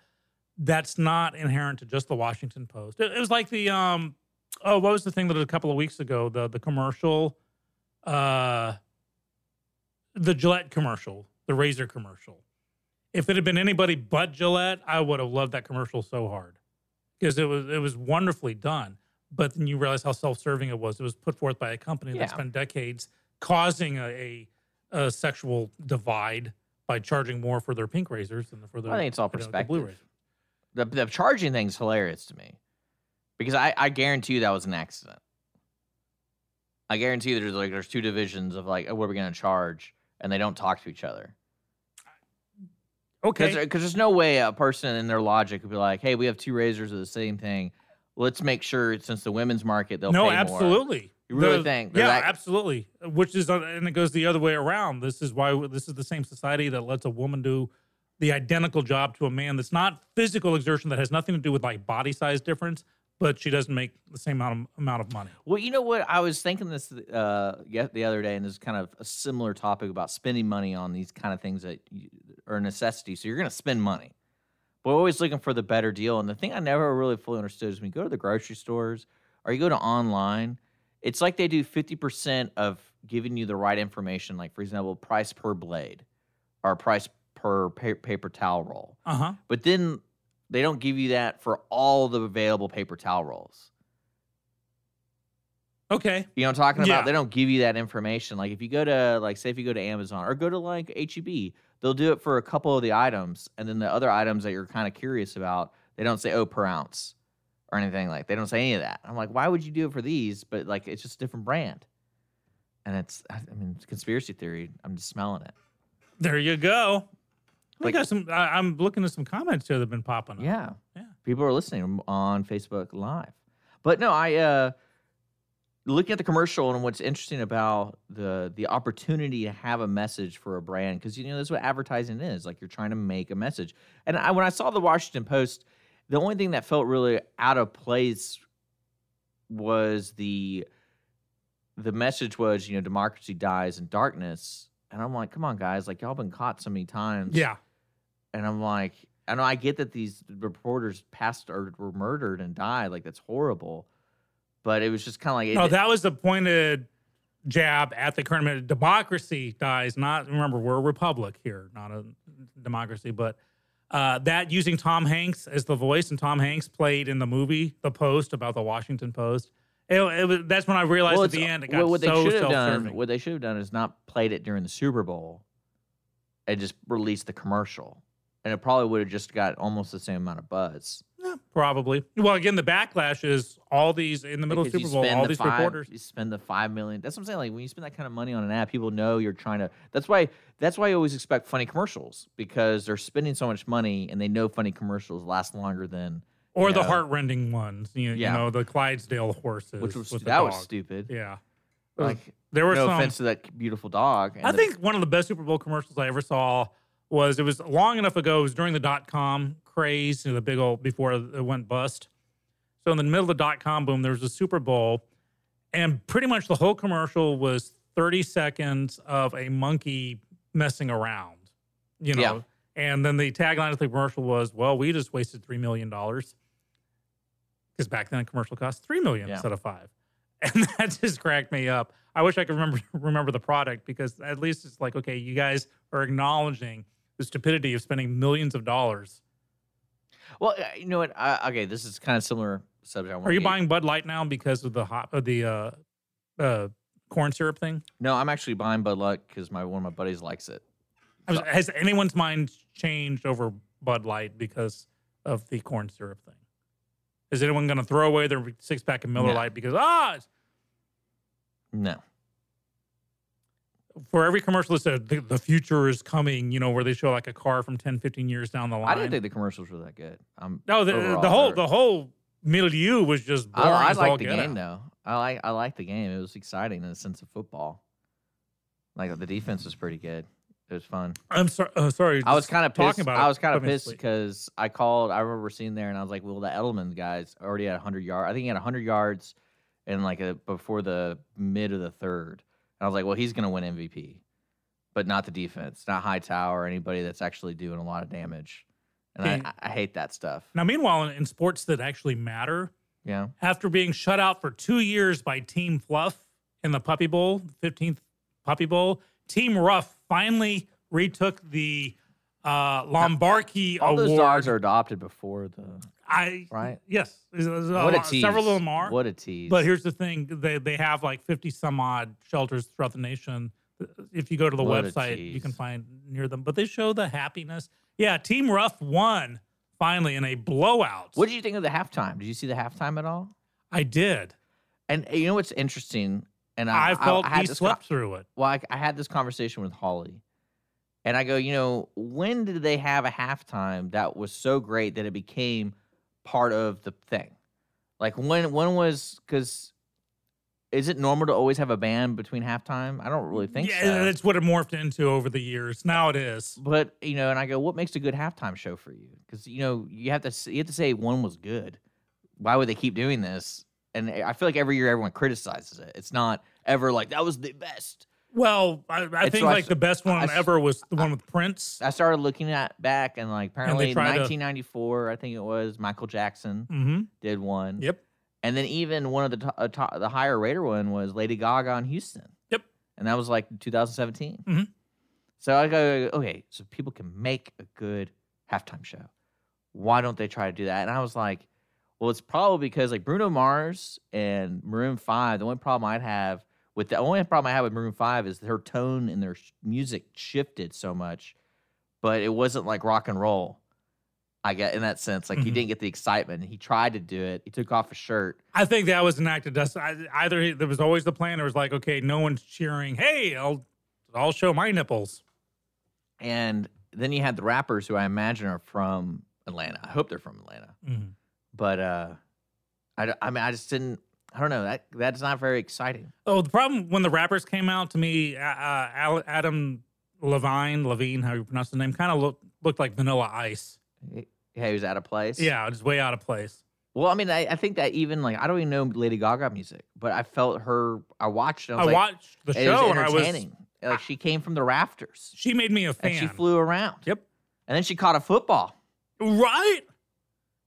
that's not inherent to just the Washington Post. It, it was like the um, oh, what was the thing that a couple of weeks ago the the commercial, uh, the Gillette commercial, the razor commercial. If it had been anybody but Gillette, I would have loved that commercial so hard because it was it was wonderfully done. But then you realize how self-serving it was. It was put forth by a company Yeah. that spent decades causing a, a, a sexual divide by charging more for their pink razors than for their I think it's all you know, the blue perspective. razors. The, the charging thing's hilarious to me because I, I guarantee you that was an accident. I guarantee you there's like there's two divisions of like oh, what are we going to charge, and they don't talk to each other. Okay. Because there's no way a person in their logic would be like, hey, we have two razors of the same thing. Let's make sure since the women's market they'll no, pay more. absolutely. You really The- think Yeah, that- absolutely. Which is, uh, and it goes the other way around. This is why this is the same society that lets a woman do the identical job to a man. That's not physical exertion. That has nothing to do with like body size difference. But she doesn't make the same amount of, amount of money. Well, you know what? I was thinking this uh, the other day, and this is kind of a similar topic about spending money on these kind of things that you, are a necessity. So you're going to spend money, but we're always looking for the better deal. And the thing I never really fully understood is when you go to the grocery stores or you go to online, it's like they do 50% of giving you the right information like for example price per blade or price per pa- paper towel roll Uh huh. but then they don't give you that for all the available paper towel rolls Okay. you know what i'm talking Yeah. about they don't give you that information like if you go to like say if you go to amazon or go to like heb they'll do it for a couple of the items and then the other items that you're kind of curious about they don't say oh per ounce or anything like they don't say any of that i'm like why would you do it for these but like it's just a different brand and it's i mean it's conspiracy theory i'm just smelling it There you go. I Like- got some. I, I'm looking at some comments here that've been popping up. Yeah. Yeah. People are listening on Facebook Live. But no, I uh looking at the commercial and what's interesting about the the opportunity to have a message for a brand because you know that's what advertising is like you're trying to make a message. And I, when i saw the washington post the only thing that felt really out of place was the the message was you know democracy dies in darkness. And i'm like come on guys like y'all been caught so many times. Yeah. and I'm like, I know I get that these reporters passed or were murdered and died, like that's horrible, but it was just kind of like, it, No, that was the pointed jab at the current minute. Democracy dies. Not remember we're a republic here, not a democracy, but uh, that using Tom Hanks as the voice, and Tom Hanks played in the movie The Post about the Washington Post. It, it was, that's when I realized well, at the end it got well, what so they should have done, what they should have done is not played it during the Super Bowl, and just released the commercial, and it probably would have just got almost the same amount of buzz. Yeah, probably. Well, again, the backlash is all these in the middle Because of Super Bowl, all the these five, reporters. You spend the five million. That's what I'm saying. Like when you spend that kind of money on an ad, people know you're trying to. That's why. That's why you always expect funny commercials because they're spending so much money and they know funny commercials last longer than. Or the know, heartrending ones, you, you know, the Clydesdale horses. which was that was stupid. Yeah. Like There were no some. offense to that beautiful dog. and I the- think one of the best Super Bowl commercials I ever saw was it was long enough ago. It was during the dot com craze, you know, the big old before it went bust. So in the middle of the dot com boom, there was a Super Bowl, and pretty much the whole commercial was 30 seconds of a monkey messing around, you know. Yeah. And then the tagline of the commercial was, "Well, we just wasted three million dollars." Because back then a commercial cost three million Yeah. instead of five. And that just cracked me up. I wish I could remember remember the product because at least it's like, okay, you guys are acknowledging the stupidity of spending millions of dollars. Well, uh, you know what? I, okay, this is kind of similar subject. Are you get- buying Bud Light now because of the hot of the uh, uh, corn syrup thing? No, I'm actually buying Bud Light because my one of my buddies likes it. Has, has anyone's mind changed over Bud Light because of the corn syrup thing? Is anyone going to throw away their six pack of Miller No. Lite because ah, No, for every commercial that said the, the future is coming, you know, where they show like a car from 10, 15 years down the line. I didn't think the commercials were that good. Um, no, the, the whole the whole milieu was just boring. I, I like the game out. though. I like I like the game. It was exciting in the sense of football. Like the defense was pretty good. It was fun. I'm sorry. Uh, sorry. I was kind of talking pissed. about I was kind of put me to pissed because I called. I remember seeing there, and I was like, "Well, the Edelman guys already had 100 yards. I think he had 100 yards, and like a before the mid of the third." And I was like, "Well, he's going to win MVP, but not the defense, not Hightower or anybody that's actually doing a lot of damage." And Okay. I, I hate that stuff. Now, meanwhile, in, in sports that actually matter, Yeah, after being shut out for two years by Team Fluff in the Puppy Bowl, 15th Puppy Bowl, Team Rough finally retook the uh, Lombardi all Award. those dogs are adopted before the I right. yes, a What a lot- tease! several of them are. What a tease! But here's the thing: they they have like 50 some odd shelters throughout the nation. If you go to the What website, you can find near them. But they show the happiness. Yeah, Team Rough won finally in a blowout. what did you think of the halftime? Did you see the halftime at all? I did. And uh, you know what's interesting? And I, I felt I, had he slept through it. well, I, I had this conversation with Holly, and I go, you know, when did they have a halftime that was so great that it became part of the thing? Like when when was because is it normal to always have a band between halftime? I don't really think yeah, so. that's what it morphed into over the years. Now it is. But you know, and I go, what makes a good halftime show for you? Because you know, you have to you have to say one was good. Why would they keep doing this? And eh, I feel like every year everyone criticizes it. It's not ever like that was the best. Well, I, I think so like s- the best one I ever was the one with Prince. I started looking at back and like apparently to- 1994, I think it was Michael Jackson Mm-hmm. did one. Yep. And then even one of the to- uh, to- the higher rated one was Lady Gaga in Houston. Yep. And that was like 2017. Mhm. So I go, okay, so people can make a good halftime show. Why don't they try to do that? And I was like, well, it's probably because like Bruno Mars and Maroon Five. The only problem I'd have with the only problem I have with Maroon Five is her tone and their sh- music shifted so much, but it wasn't like rock and roll. I get in that sense, like he Mhm. didn't get the excitement. He tried to do it. He took off a shirt. I think that was enacted. That's I- either he- there was always the plan, or it was like, okay, no one's cheering. Hey, I'll I'll show my nipples. And then you had the rappers who I imagine are from Atlanta. I hope they're from Atlanta. Mhm. But uh I mean I just didn't I don't know. That that's not very exciting. Oh, the problem when the rappers came out to me, uh, uh, Adam Levine, Levine, how you pronounce the name, kind of looked looked like Vanilla Ice. Yeah, he was out of place. Yeah, just way out of place. Well, I mean, I, I think that even like I don't even know Lady Gaga music, but I felt her. I watched. it, I, I, like, watched the it was show and I was. like she came from the rafters She made me a and fan. she flew around. Yep. And then she caught a football. Right.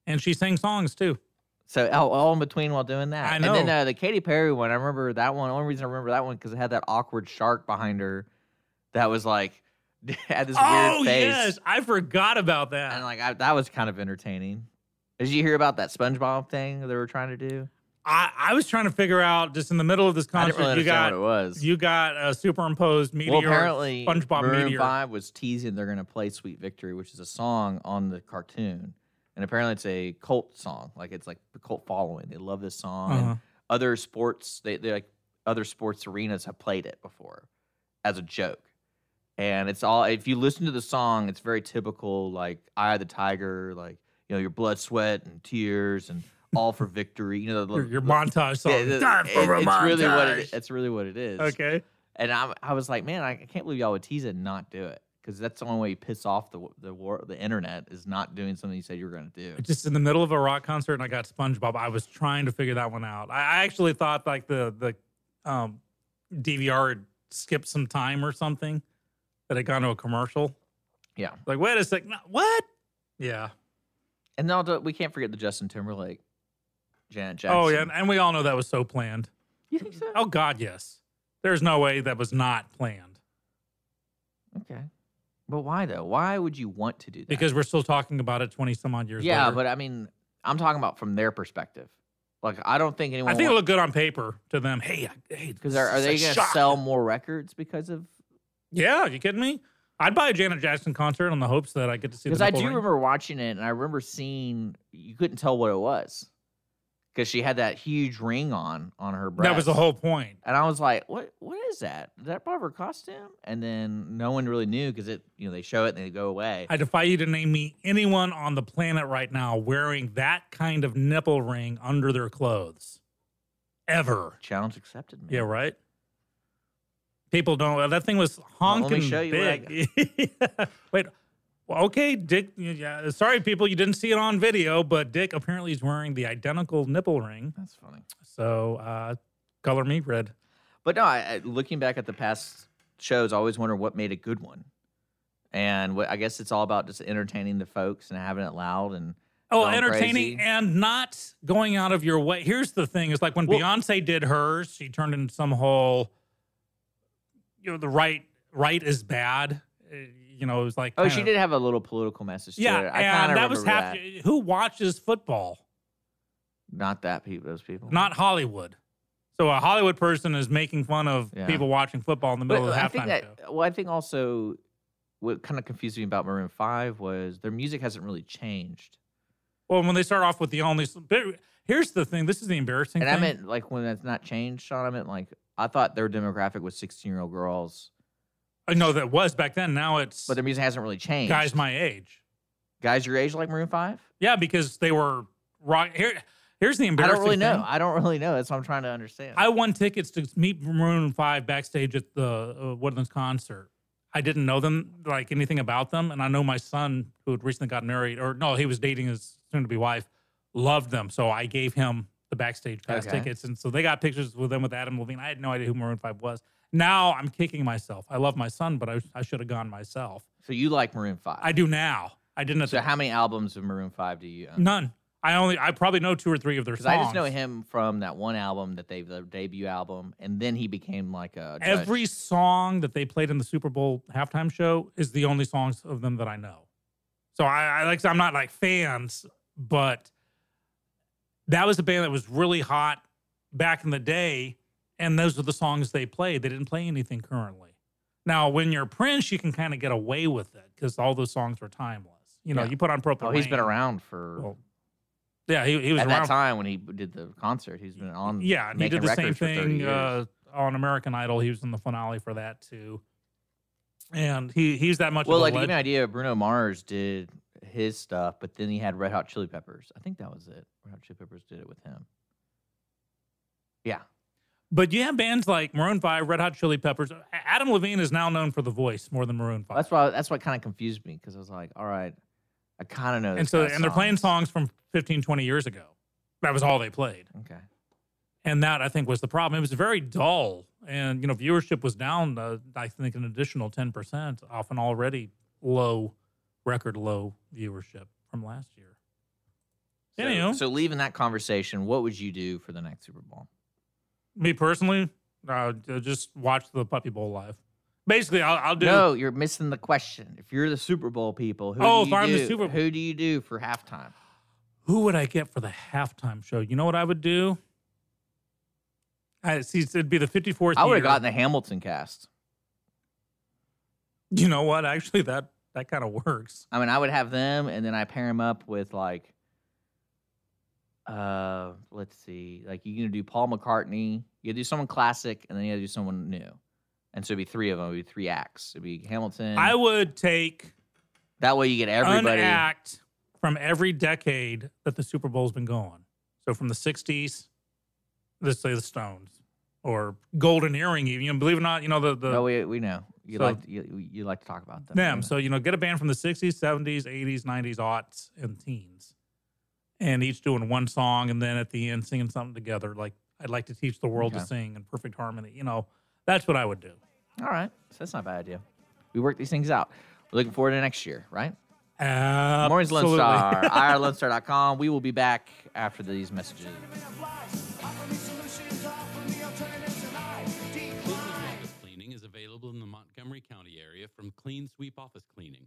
And she sang songs too. So all, all in between while doing that. I know. And then uh, the Katy Perry one, I remember that one. The only reason I remember that one because it had that awkward shark behind her, that was like had this oh weird face. Oh, yes, I forgot about that. And like I, that was kind of entertaining. Did you hear about that SpongeBob thing they were trying to do? I, I was trying to figure out just in the middle of this concert, really you got what it was. you got a superimposed meteor. well, apparently, SpongeBob Maroon meteor. Five was teasing they're going to play "Sweet Victory," which is a song on the cartoon, and apparently it's a cult song. Like it's like the cult following. They love this song. Uh-huh. other sports, they they like other sports arenas have played it before as a joke. And it's all if you listen to the song, it's very typical, like "Eye of the Tiger," like you know your blood, sweat, and tears, and all for victory. You know the, Your, your the- montage song. yeah, Time it- a it's really what it, it's really what it is. Okay. And I, I was like, man, I can't believe y'all would tease it and not do it because that's the only way you piss off the the war, the internet is not doing something you said you were going to do. Just in the middle of a rock concert, and I got SpongeBob. I was trying to figure that one out. I, I actually thought like the the um, DVR had skipped some time or something that had gone to a commercial. Yeah. Like, wait a second, no, what? Yeah. And no, the- we can't forget the Justin Timberlake, Janet Jackson. Oh yeah, and- and we all know that was so planned. You think so? Oh God, yes. There's no way that was not planned Okay. But why though? Why would you want to do that? because we're still talking about it 20 some odd years ago. yeah, later. but I mean, I'm talking about from their perspective. Like, I don't think anyone. I think it looked good on paper to them. Hey, I- hey, because are, are this they is a going to shock. sell more records because of? Yeah, you kidding me? I'd buy a Janet Jackson concert on the hopes that I get to see. Because the I do remember watching it, and I remember seeing you couldn't tell what it was because she had that huge ring on on her breast. that was the whole point. And I was like, "What? What is that? Is that part of her costume?" And then no one really knew because it, you know, they show it and they go away. I defy you to name me anyone on the planet right now wearing that kind of nipple ring under their clothes, ever. Challenge accepted, man. Yeah, right. People don't. That thing was Well, let me honking show you what I big. Wait. Well, okay, Dick. Yeah, sorry, people, you didn't see it on video, but Dick apparently is wearing the identical nipple ring. That's funny. So, uh, color me red. But no, I, I, looking back at the past shows, I always wonder what made a good one. And what, I guess it's all about just entertaining the folks and having it loud and Oh, going entertaining crazy. and not going out of your way. Here's the thing: is like when Well- Beyonce did hers, she turned into some whole, you know, the right right is bad. Uh, You know, it was like Oh, she did have a little political message to Yeah, it. I kind and of that was half. that. Who watches football? Not that people, those people. Not Hollywood. So a Hollywood person is making fun of Yeah. people watching football in the But middle of the I halftime think that. show. Well, I think also what kind of confused me about Maroon Five was their music hasn't really changed. Well, when they start off with the only, here's the thing. This is the embarrassing And thing. I meant like when that's not changed, Sean. I meant like I thought their demographic was 16 year old girls, I know that was back then. Now it's but their music hasn't really changed. guys my age. guys your age like Maroon Five. Yeah, because they were rock. Here, here's the embarrassment. I embarrassing. don't really know. thing. I don't really know. That's what I'm trying to understand. I won tickets to meet Maroon Five backstage at the uh, Woodlands concert. I didn't know them like anything about them, and I know my son who had recently got married, or no, he was dating his soon-to-be wife, loved them. So I gave him the backstage pass Okay. tickets, and so they got pictures with them with Adam Levine. I had no idea who Maroon Five was. Now I'm kicking myself. I love my son, but I, I should have gone myself. so you like Maroon Five? I do now. I didn't. So how many albums of Maroon Five do you own? none. I only I probably know two or three of their songs. I just know him from that one album that they the debut album, and then he became like a judge. Every song that they played in the Super Bowl halftime show is the only songs of them that I know. So I, I like I'm not like fans, but that was a band that was really hot back in the day, and those are the songs they played. They didn't play anything currently. Now, when you're Prince, you can kind of get away with it because all those songs were timeless. You know, Yeah. you put on Purple Oh, he's been around for Well, Yeah, he, he was at around. that time when he did the concert. He's been on. Yeah, and he did the same records for 30 thing uh, on American Idol. He was in the finale for that too. And he he's that much well, of a like give you an idea, Bruno Mars did his stuff, but then he had Red Hot Chili Peppers. I think that was it. Red Hot Chili Peppers did it with him. Yeah, But you have bands like Maroon Five, Red Hot Chili Peppers. Adam Levine is now known for The Voice more than Maroon Five. that's why. That's what kind of confused me because I was like, all right, I kind of know. and so and they're playing songs from 15, 20 years ago. That was all they played. Okay. And that I think was the problem. It was very dull, and you know viewership was down. Uh, I think an additional ten percent off an already low, record low viewership from last year. So, so leaving that conversation, what would you do for the next Super Bowl? Me personally, uh, just watch the Puppy Bowl live. Basically, I'll, I'll do. No, you're missing the question. If you're the Super Bowl people, who Oh, do if you I'm the do? Super- who do you do for halftime? Who would I get for the halftime show? You know what I would do? I see. It'd be the 54th. I would have gotten the Hamilton cast. You know what? Actually, that that kind of works. I mean, I would have them, and then I pair them up with like, uh, let's see, like you're gonna do Paul McCartney, you do someone classic, and then you gotta do someone new, and so it'd be three of them, it'd be three acts. It'd be Hamilton. I would take that way you get everybody. an act from every decade that the Super Bowl's been going. So from the 60s, let's say the Stones or Golden Earring, even. You know, believe it or not, you know the the No, we we know you So- like to, you, you like to talk about them. them. So you know, get a band from the 60s, 70s, 80s, 90s, aughts, and teens, and each doing one song, and then at the end singing something together. Like I'd like to teach the world Okay. to sing in perfect harmony. You know, that's what I would do. All right, so that's not a bad idea. We work these things out. We're looking forward to next year, right? Mornings Lone Absolutely. Star, irlonestar.com. We will be back after these messages. Cleaning is available in the Montgomery County area from Clean Sweep Office Cleaning,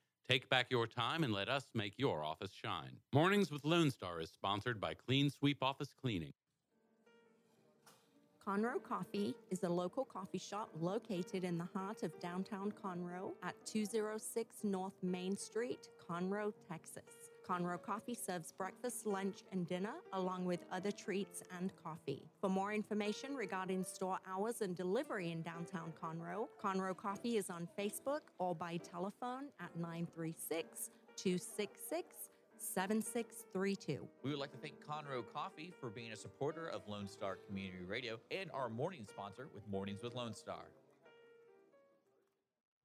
Take back your time and let us make your office shine. Mornings with Lone Star is sponsored by Clean Sweep Office Cleaning. Conroe Coffee is a local coffee shop located in the heart of downtown Conroe at 206 North Main Street, Conroe, Texas. Conroe Coffee serves breakfast, lunch, and dinner, along with other treats and coffee. For more information regarding store hours and delivery in downtown Conroe, Conroe Coffee is on Facebook or by telephone at 936 266 7632. We would like to thank Conroe Coffee for being a supporter of Lone Star Community Radio and our morning sponsor with Mornings with Lone Star.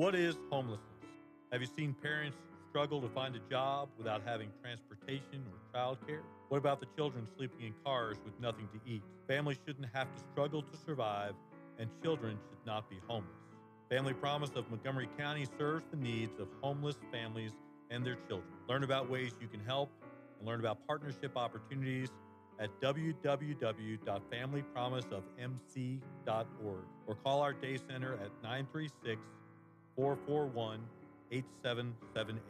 What is homelessness? Have you seen parents struggle to find a job without having transportation or childcare? What about the children sleeping in cars with nothing to eat? Families shouldn't have to struggle to survive, and children should not be homeless. Family Promise of Montgomery County serves the needs of homeless families and their children. Learn about ways you can help and learn about partnership opportunities at www.familypromiseofmc.org or call our day center at 936 441 8778.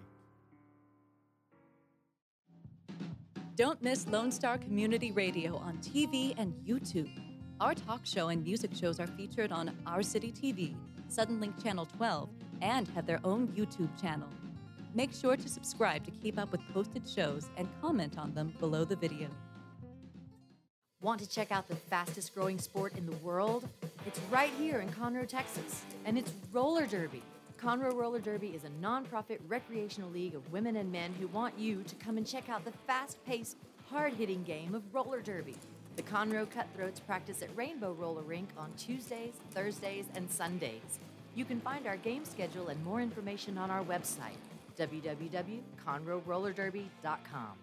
Don't miss Lone Star Community Radio on TV and YouTube. Our talk show and music shows are featured on Our City TV, Suddenlink Channel 12, and have their own YouTube channel. Make sure to subscribe to keep up with posted shows and comment on them below the video. Want to check out the fastest growing sport in the world? It's right here in Conroe, Texas, and it's roller derby. Conroe Roller Derby is a nonprofit recreational league of women and men who want you to come and check out the fast paced, hard hitting game of roller derby. The Conroe Cutthroats practice at Rainbow Roller Rink on Tuesdays, Thursdays, and Sundays. You can find our game schedule and more information on our website, www.conroerollerderby.com.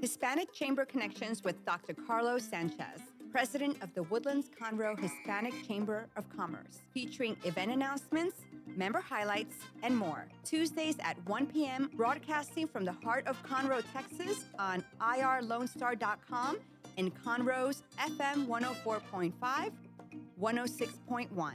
Hispanic Chamber Connections with Dr. Carlos Sanchez, President of the Woodlands Conroe Hispanic Chamber of Commerce, featuring event announcements, member highlights, and more. Tuesdays at 1 p.m., broadcasting from the heart of Conroe, Texas on irlonestar.com and Conroe's FM 104.5, 106.1.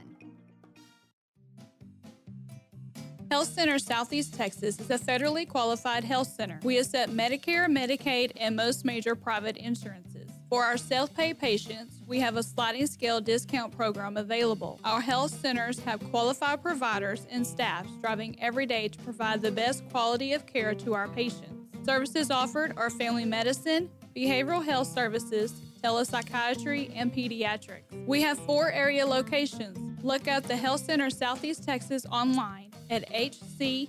Health Center Southeast Texas is a federally qualified health center. We accept Medicare, Medicaid, and most major private insurances. For our self pay patients, we have a sliding scale discount program available. Our health centers have qualified providers and staff striving every day to provide the best quality of care to our patients. Services offered are family medicine, behavioral health services, telepsychiatry, and pediatrics. We have four area locations. Look up the Health Center Southeast Texas online at hcset.com.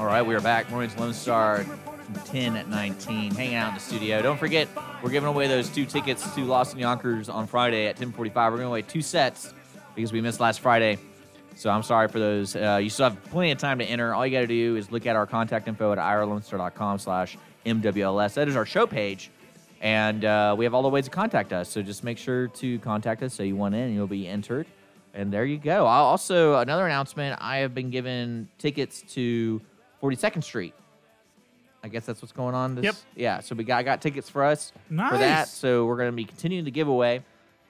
All right, we are back. Morning's Lone Star from 10 at 19, hanging out in the studio. Don't forget, we're giving away those two tickets to Lost in Yonkers on Friday at 1045. We're giving away two sets because we missed last Friday. So I'm sorry for those. Uh, you still have plenty of time to enter. All you got to do is look at our contact info at irlonestar.com slash MWLS. That is our show page. And uh, we have all the ways to contact us. So just make sure to contact us so you want in you'll be entered. And there you go. I'll also, another announcement I have been given tickets to 42nd Street. I guess that's what's going on. This, Yep. Yeah. So we got, I got tickets for us for that. So we're going to be continuing the giveaway.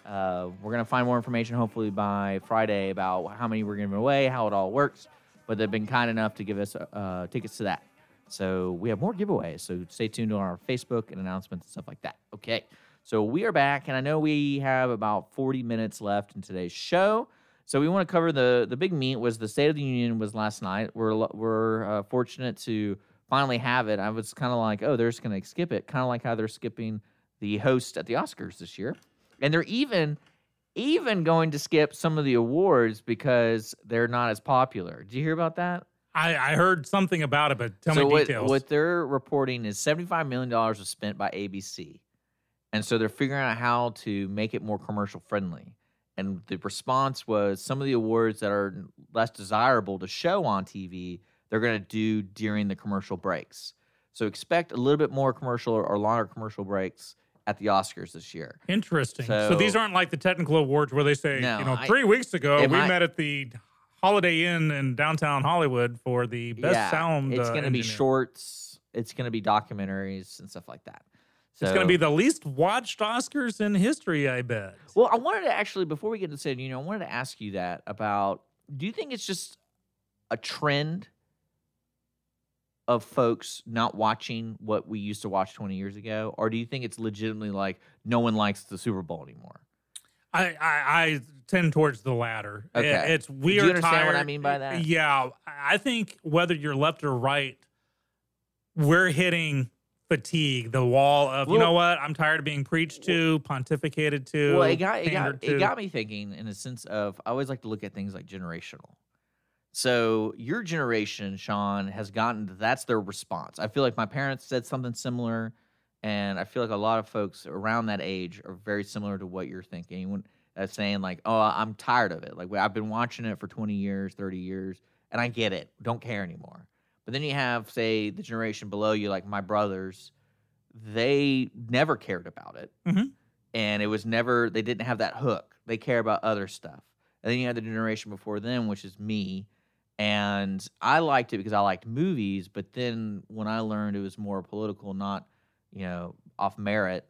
Uh, we're going to find more information hopefully by Friday about how many we're giving away, how it all works. But they've been kind enough to give us uh, tickets to that. So we have more giveaways. So stay tuned on our Facebook and announcements and stuff like that. Okay. So we are back, and I know we have about 40 minutes left in today's show. So we want to cover the the big meat was the State of the Union was last night. We're we're uh, fortunate to finally have it. I was kind of like, oh, they're just going to skip it, kind of like how they're skipping the host at the Oscars this year, and they're even even going to skip some of the awards because they're not as popular. Did you hear about that? I, I heard something about it, but tell so me what, details. what they're reporting is $75 million was spent by ABC. And so they're figuring out how to make it more commercial friendly. And the response was some of the awards that are less desirable to show on TV, they're going to do during the commercial breaks. So expect a little bit more commercial or longer commercial breaks at the Oscars this year. Interesting. So, So- these aren't like the technical awards where they say, No, you know, I- three weeks ago we might- met at the Holiday Inn in downtown Hollywood for the best sound. It's uh, going to be shorts. It's going to be documentaries and stuff like that. So, It's going to be the least watched Oscars in history, I bet. Well, I wanted to actually, before we get to say, you know, I wanted to ask you that about do you think it's just a trend of folks not watching what we used to watch 20 years ago? Or do you think it's legitimately like no one likes the Super Bowl anymore? I, I, I tend towards the latter. Okay. It's Do we you are understand what I tired- mean by that? Yeah, I think whether you're left or right, we're hitting fatigue, the wall of you know what? I'm tired of being preached to, pontificated to. Well, it got it got to. it got me thinking in a sense of I always like to look at things like generational. So your generation, Sean, has gotten that's their response. I feel like my parents said something similar, and I feel like a lot of folks around that age are very similar to what you're thinking. When as saying like, "Oh, I'm tired of it. Like I've been watching it for 20 years, 30 years, and I get it. Don't care anymore." But then you have, say, the generation below you, like my brothers. They never cared about it, Mhm. and it was never. They didn't have that hook. They care about other stuff. And then you had the generation before them, which is me, and I liked it because I liked movies. But then when I learned it was more political, not you know off merit,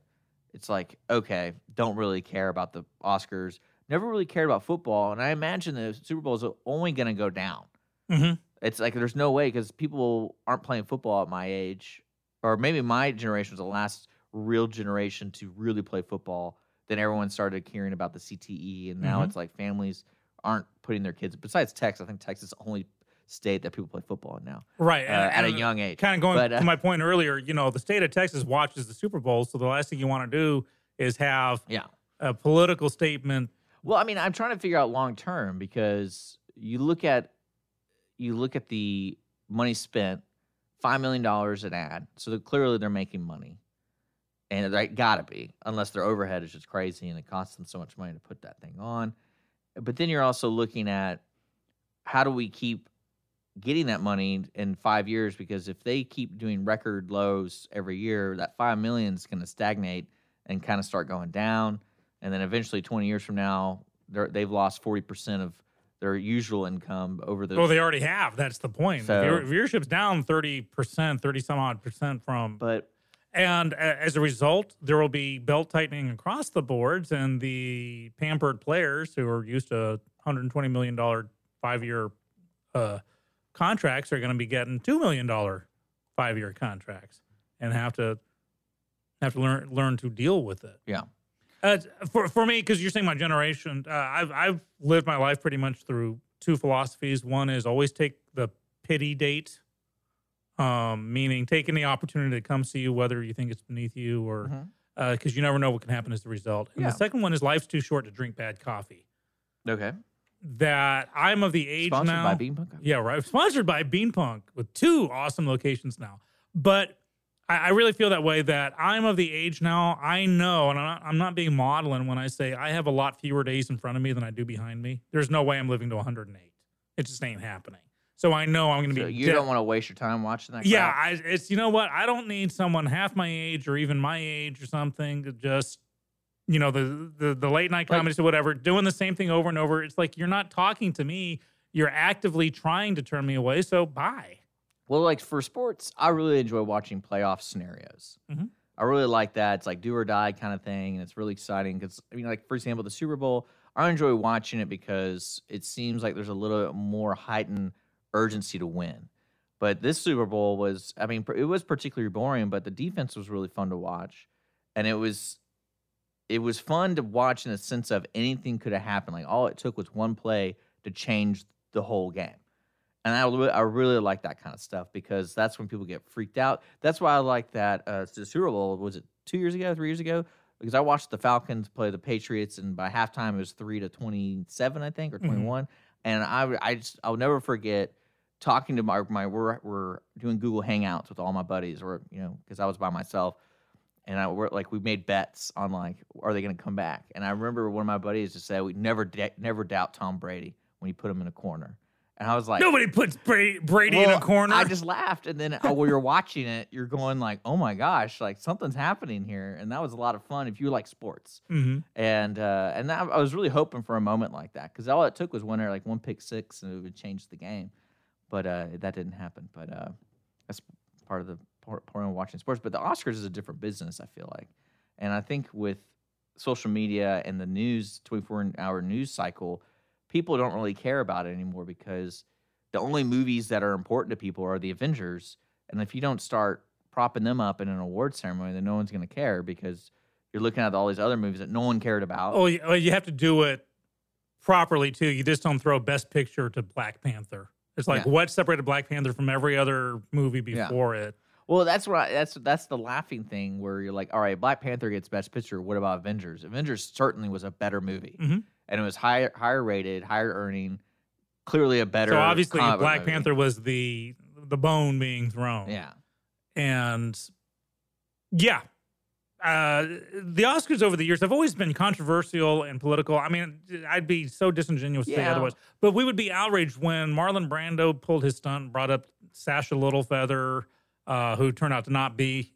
it's like okay, don't really care about the Oscars. Never really cared about football, and I imagine the Super Bowl is only going to go down. Mhm. It's like there's no way because people aren't playing football at my age, or maybe my generation was the last real generation to really play football. Then everyone started caring about the CTE, and now Mhm. it's like families aren't putting their kids. Besides Texas, I think Texas is the only state that people play football in now, Right. uh, at a young age. Kind of going But, uh, to my point earlier, you know, the state of Texas watches the Super Bowl. So the last thing you want to do is have yeah. a political statement. Well, I mean, I'm trying to figure out long term because you look at you look at the money spent, five million dollars an ad. So that clearly they're making money, and they gotta be unless their overhead is just crazy and it costs them so much money to put that thing on. But then you're also looking at how do we keep getting that money in five years? Because if they keep doing record lows every year, that five million is going to stagnate and kind of start going down and then eventually 20 years from now they've lost 40% of their usual income over the Well, they already have. That's the point. So- Viewer, viewership's down 30%, 30 some odd percent from. But. And a- as a result, there will be belt tightening across the boards, and the pampered players who are used to $120 million five year uh, contracts are going to be getting $2 million five year contracts and have to have to learn learn to deal with it. Yeah. Uh, for for me, because you're saying my generation, uh, I've I've lived my life pretty much through two philosophies. One is always take the pity date, um, meaning taking the opportunity that comes to you, whether you think it's beneath you or because you never know what can happen as the result. And Yeah. the second one is life's too short to drink bad coffee. Okay. That I'm of the age Sponsored now. by Beanpunk? Yeah, right. Sponsored by Beanpunk with two awesome locations now. But I, I really feel that way that I'm of the age now. I know, and I'm not, I'm not being maudlin when I say I have a lot fewer days in front of me than I do behind me. There's no way I'm living to 108. It just ain't happening. So I know I'm going to So be. you de- don't want to waste your time watching that yeah. I, it's you know what? I don't need someone half my age or even my age or something to just you know the the, the late night Like- comedies or whatever doing the same thing over and over. It's like you're not talking to me. You're actively trying to turn me away. So bye. Well, like for sports, I really enjoy watching playoff scenarios. Mhm. I really like that. It's like do or die kind of thing, and it's really exciting because I mean, like for example, the Super Bowl. I enjoy watching it because it seems like there's a little more heightened urgency to win. But this Super Bowl was, I mean, it was particularly boring, but the defense was really fun to watch, and it was, it was fun to watch in the sense of anything could have happened. Like all it took was one play to change the whole game. And I, re- I really like that kind of stuff because that's when people get freaked out. That's why I like that. Uh, the Super Bowl was it two years ago, three years ago? Because I watched the Falcons play the Patriots, and by halftime it was three to twenty-seven, I think, or Mhm. twenty-one. And I, I just, I'll never forget talking to my, my we're, we're doing Google Hangouts with all my buddies, or you know, because I was by myself, and I we're like we made bets on like are they going to come back? And I remember one of my buddies just said we never da- never doubt Tom Brady when you put him in a corner, and I was like Nobody puts Bra- Brady in a corner. I just laughed, and then uh, while you're watching it, you're going like, "Oh my gosh, like something's happening here," and that was a lot of fun if you like sports. Mhm. And uh, and that, I was really hoping for a moment like that because all it took was one or like one pick six, and it would change the game. But uh, that didn't happen. But uh, that's part of the part, part of watching sports. But the Oscars is a different business. I feel like, and I think with social media and the news, 24 hour news cycle, people don't really care about it anymore because the only movies that are important to people are the Avengers. And if you don't start propping them up in an award ceremony, then no one's going to care because you're looking at all these other movies that no one cared about. Oh, you, oh, you have to do it properly too. You just don't throw Best Picture to Black Panther. It's like Yeah. what separated Black Panther from every other movie Yeah. before it. Well, that's what I, that's that's the laughing thing where you're like, all right, Black Panther gets Best Picture. What about Avengers? Avengers certainly was a better movie, Mhm. And it was higher higher rated, higher earning, clearly a better. So obviously, Black movie. Panther was the the bone being thrown. Yeah. and yeah, uh, the Oscars over the years have always been controversial and political. I mean, I'd be so disingenuous to say otherwise. But we would be outraged when Marlon Brando pulled his stunt, and brought up Sasha Littlefeather, uh, who turned out to not be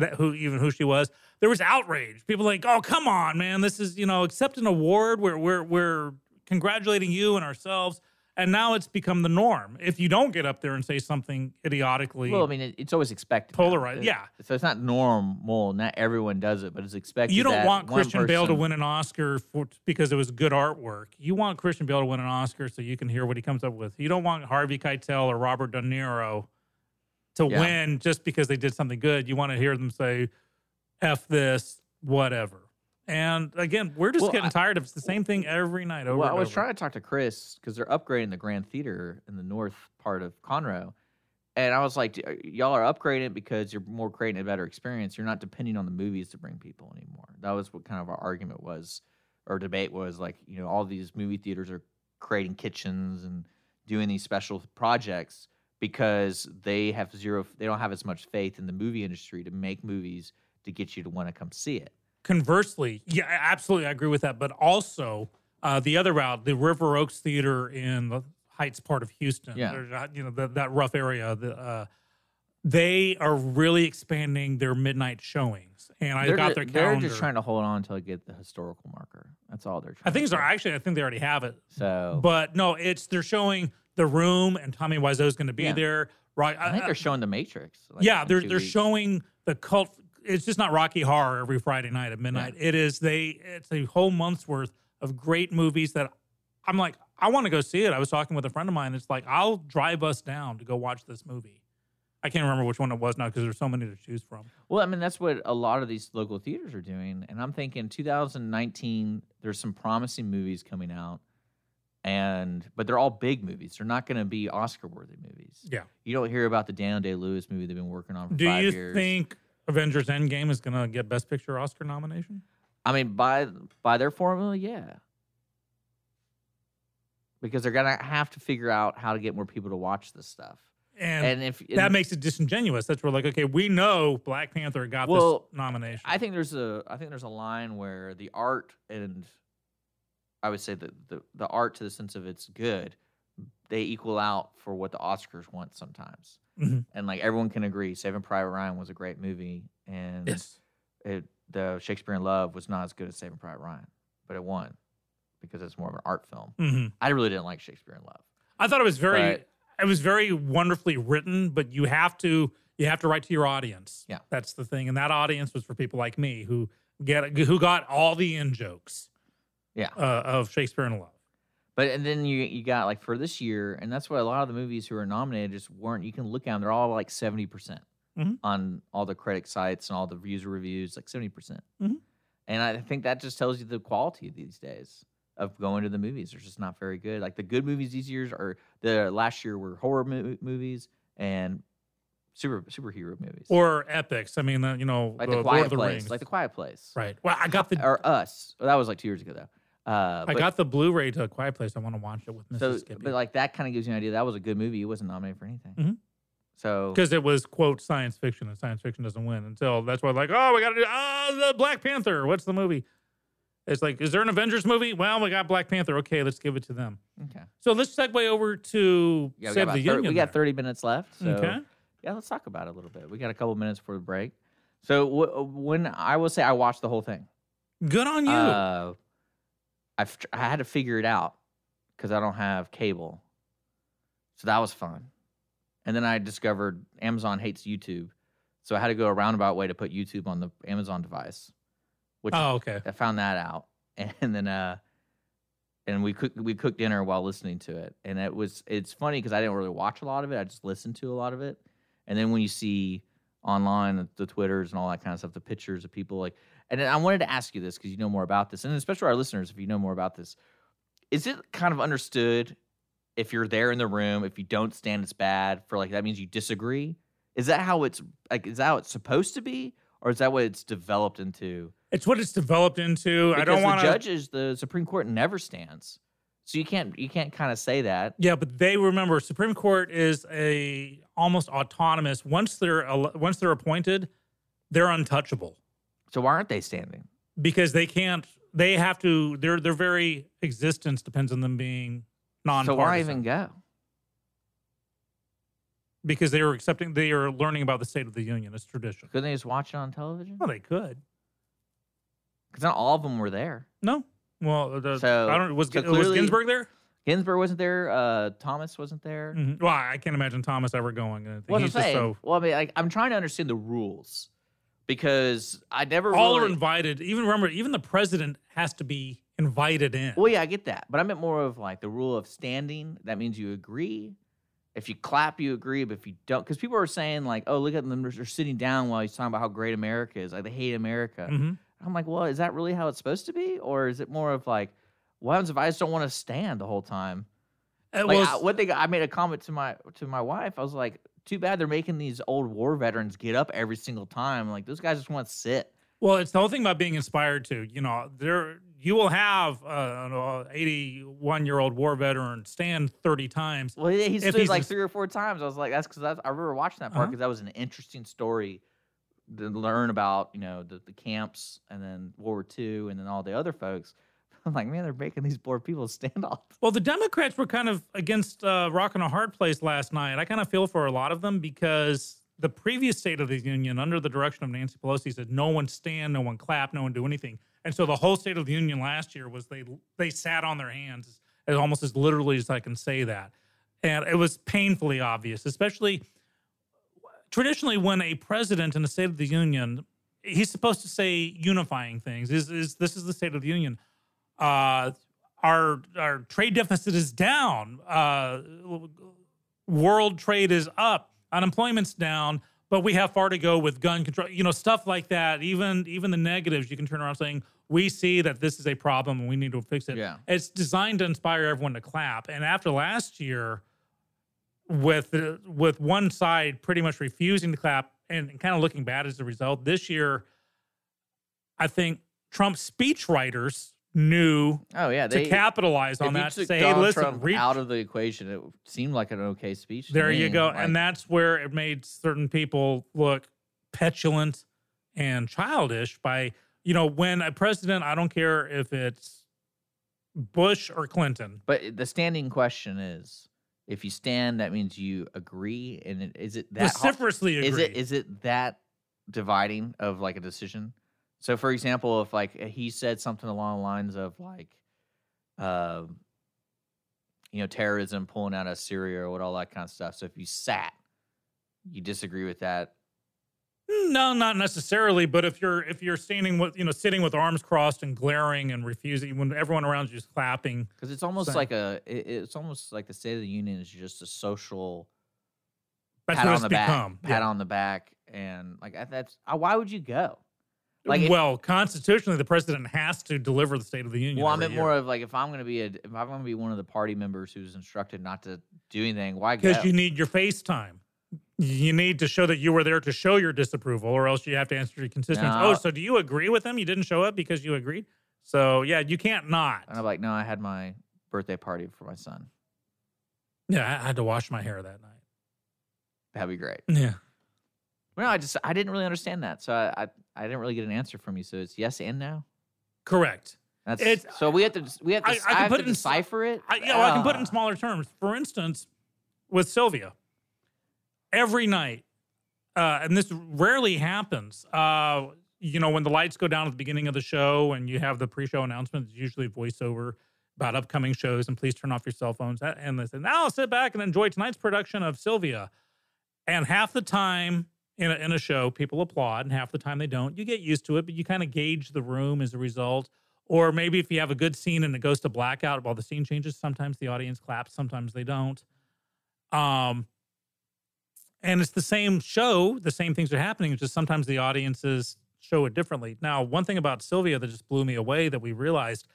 that who even who she was. There was outrage. People like, oh come on, man, this is you know accept an award. We're we're we're congratulating you and ourselves. And now it's become the norm. If you don't get up there and say something idiotically, Well, I mean, it, it's always expected. Polarized, yeah. So it's not normal. Not everyone does it, but it's expected. you don't want Christian Bale to win an Oscar for because it was good artwork. You want Christian Bale to win an Oscar so you can hear what he comes up with. You don't want Harvey Keitel or Robert De Niro to Yeah. win just because they did something good. You want to hear them say, "F this," whatever. And again, we're just Well, getting I- tired of it's the same thing every night. Over Well, I was over. trying to talk to Chris because they're upgrading the Grand Theater in the north part of Conroe, and I was like, "D- uh, "Y'all are upgrading it because you're more creating a better experience. You're not depending on the movies to bring people anymore." That was what kind of our argument was, or debate was. Like, you know, all these movie theaters are creating kitchens and doing these special projects because they have zero. They don't have as much faith in the movie industry to make movies to get you to want to come see it. Conversely, yeah, absolutely, I agree with that. But also, uh, the other route, the River Oaks Theater in the Heights part of Houston, Yeah. you know that, that rough area. The, uh, they are really expanding their midnight showings, and I they're, got their they're just trying to hold on until I get the historical marker. That's all they're trying. I think so. do. Actually, I think they already have it. So, But no, it's they're showing the room, and Tommy Wiseau's going to be Yeah. there. Right? I think they're showing the Matrix. like, yeah, they're they're weeks. showing the cult. It's just not Rocky Horror every Friday night at midnight. It is they. It's a whole month's worth of great movies that I'm like, I want to go see it. I was talking with a friend of mine. It's like I'll drive us down to go watch this movie. I can't remember which one it was now because there's so many to choose from. Well, I mean, that's what a lot of these local theaters are doing. And I'm thinking 2019, there's some promising movies coming out. And, but they're all big movies. They're not going to be Oscar worthy movies. Yeah. You don't hear about the Daniel Day Lewis movie they've been working on for years. Do five you years. think Avengers Endgame is going to get Best Picture Oscar nomination? I mean, by by their formula, yeah. Because they're gonna have to figure out how to get more people to watch this stuff. And, And if that and- makes it disingenuous. That's where like, okay, we know Black Panther got Well, this nomination. I think there's a I think there's a line where the art and I would say that the the art to the sense of it's good, they equal out for what the Oscars want sometimes. Mhm. And like everyone can agree, Saving Private Ryan was a great movie, and Yes. it, the Shakespeare in Love was not as good as Saving Private Ryan, but it won because it's more of an art film. Mhm. I really didn't like Shakespeare in Love. I thought it was very it was very wonderfully written, but you have to you have to write to your audience. Yeah. That's the thing. And that audience was for people like me who get who got all the in jokes Yeah. uh, of Shakespeare in Love. But and then you you got like for this year, and that's why a lot of the movies who are nominated just weren't. You can look at them; they're all like seventy percent Mhm. on all the critic sites and all the user reviews, like seventy percent. Mhm. And I think that just tells you the quality these days of going to the movies. They're just not very good. Like the good movies these years are the last year were horror mo- movies and super superhero movies, Or epics. I mean, uh, you know, like the the Lord Quiet of the Place, Rings. like the Quiet Place, right. Well, I got the or Us. Well, that was like two years ago though. Uh, I but- got the Blu-ray to a Quiet Place. I want to watch it with Mrs. so, Skippy but like that kind of gives you an idea. That was a good movie. It wasn't nominated for anything. Mhm. So because it was quote science fiction, and science fiction doesn't win until that's why like oh we got to do ah the Black Panther. What's the movie? It's like is there an Avengers movie? Well, we got Black Panther. Okay, let's give it to them. okay, So let's segue over to yeah, we got, Save the thir- Union. we got thirty minutes left. So Okay. yeah, let's talk about it a little bit. We got a couple minutes for the break. So w- when I will say I watched the whole thing. Good on you. Uh, I've I had to figure it out because I don't have cable, so that was fun. And then I discovered Amazon hates YouTube, so I had to go a roundabout way to put YouTube on the Amazon device. Which oh, okay. I found that out, and then uh, and we cooked we cooked dinner while listening to it, and it was it's funny because I didn't really watch a lot of it. I just listened to a lot of it, and then when you see online the, the twitters and all that kind of stuff, the pictures of people like, and I wanted to ask you this because you know more about this, and especially our listeners, if you know more about this, is it kind of understood if you're there in the room, if you don't stand, it's bad for like that means you disagree? Is that how it's like? Is that how it's supposed to be, or is that what it's developed into? It's what it's developed into. I don't want to. judges, the Supreme Court never stands, so you can't you can't kind of say that. Yeah, but they remember Supreme Court is a almost autonomous. Once they're once they're appointed, they're untouchable. So why aren't they standing? because they can't. They have to. Their their very existence depends on them being non. So why even go? Because they are accepting. They are learning about the State of the Union. It's tradition. Couldn't they just watch it on television? Well, they could. Because not all of them were there. No. Well, the, So I don't. Was, so was Ginsburg there? Ginsburg wasn't there. Uh, Thomas wasn't there. Mhm. Well, I can't imagine Thomas ever going. I I'm he's just saying. so. Well, I mean, like, I'm trying to understand the rules because I never All really, are invited. Even remember, even the president has to be invited in. Well, yeah, I get that, but I meant more of like the rule of standing. That means you agree. If you clap, you agree. But if you don't, because people are saying like, "Oh, look at them; they're sitting down while he's talking about how great America is. Like they hate America." Mhm. I'm like, well, is that really how it's supposed to be, or is it more of like, what happens if I just don't want to stand the whole time? It like was- I, one thing I made a comment to my to my wife. I was like, too bad they're making these old war veterans get up every single time. Like those guys just want to sit. Well, it's the whole thing about being inspired to. You know, there you will have uh, an 81 year old war veteran stand 30 times. Well, he, he stood he's like ins- three or four times. I was like, that's because I, I remember watching that part Uh-huh. because that was an interesting story to learn about, you know, the, the camps and then World War II and then all the other folks. I'm like, man, they're making these poor people stand off. Well, the Democrats were kind of against uh, a hard place last night. I kind of feel for a lot of them because the previous State of the Union, under the direction of Nancy Pelosi, said no one stand, no one clap, no one do anything. And so the whole State of the Union last year was they they sat on their hands, as almost as literally as I can say that, and it was painfully obvious, especially traditionally when a president in the State of the Union, he's supposed to say unifying things. Is is this is the State of the Union? Uh, our our trade deficit is down. Uh, world trade is up. Unemployment's down, but we have far to go with gun control. You know, stuff like that. Even even the negatives, you can turn around saying we see that this is a problem and we need to fix it. Yeah. It's designed to inspire everyone to clap. And after last year, with with one side pretty much refusing to clap and kind of looking bad as a result, this year, I think Trump's speechwriters knew Oh yeah, to capitalize on that. Say, hey, listen, Trump reach out of the equation, it seemed like an okay speech. there you go. Like, and that's where it made certain people look petulant and childish by, you know, when a president, I don't care if it's Bush or Clinton. But the standing question is, if you stand, that means you agree, and is it that Vociferously Is it is it that dividing of like a decision? So, for example, if like he said something along the lines of like, um, you know, terrorism pulling out of Syria or what all that kind of stuff. So, if you sat, you disagree with that. No, not necessarily. But if you're if you're standing with you know sitting with arms crossed and glaring and refusing when everyone around you is clapping, Because it's almost like a, it, it's almost like the State of the Union is just a social That's pat on the back, pat yeah. on the back, and like that's uh, why would you go? Like, if- well, constitutionally, the president has to deliver the State of the Union. Well, I meant year. more of like if I'm going to be a, if I'm going to be one of the party members who's instructed not to do anything, why because you need your FaceTime. You need to show that you were there to show your disapproval, or else you have to answer your constituents. No. Oh, so do you agree with them? You didn't show up because you agreed. So yeah, you can't not. and I'm like, no, I had my birthday party for my son. Yeah, I had to wash my hair that night. That'd be great. Yeah. Well, I just I didn't really understand that, so I I, I didn't really get an answer from you. So it's yes and no. Correct. That's It's- so we have to we have to I- I, I can have put to it in decipher it. I, yeah, well, I can put it in Ah. smaller terms. For instance, with Sylvia, every night, uh, and this rarely happens. Uh, you know, when the lights go down at the beginning of the show and you have the pre-show announcement, it's usually voiceover about upcoming shows. And please turn off your cell phones. And they say, now sit back and enjoy tonight's production of Sylvia. And half the time in a, in a show, people applaud, and half the time they don't. You get used to it, but you kind of gauge the room as a result. Or maybe if you have a good scene and it goes to blackout while the scene changes, sometimes the audience claps, sometimes they don't. Um, and it's the same show, the same things are happening. It's just sometimes the audiences show it differently. Now, one thing about Sylvia that just blew me away that we realized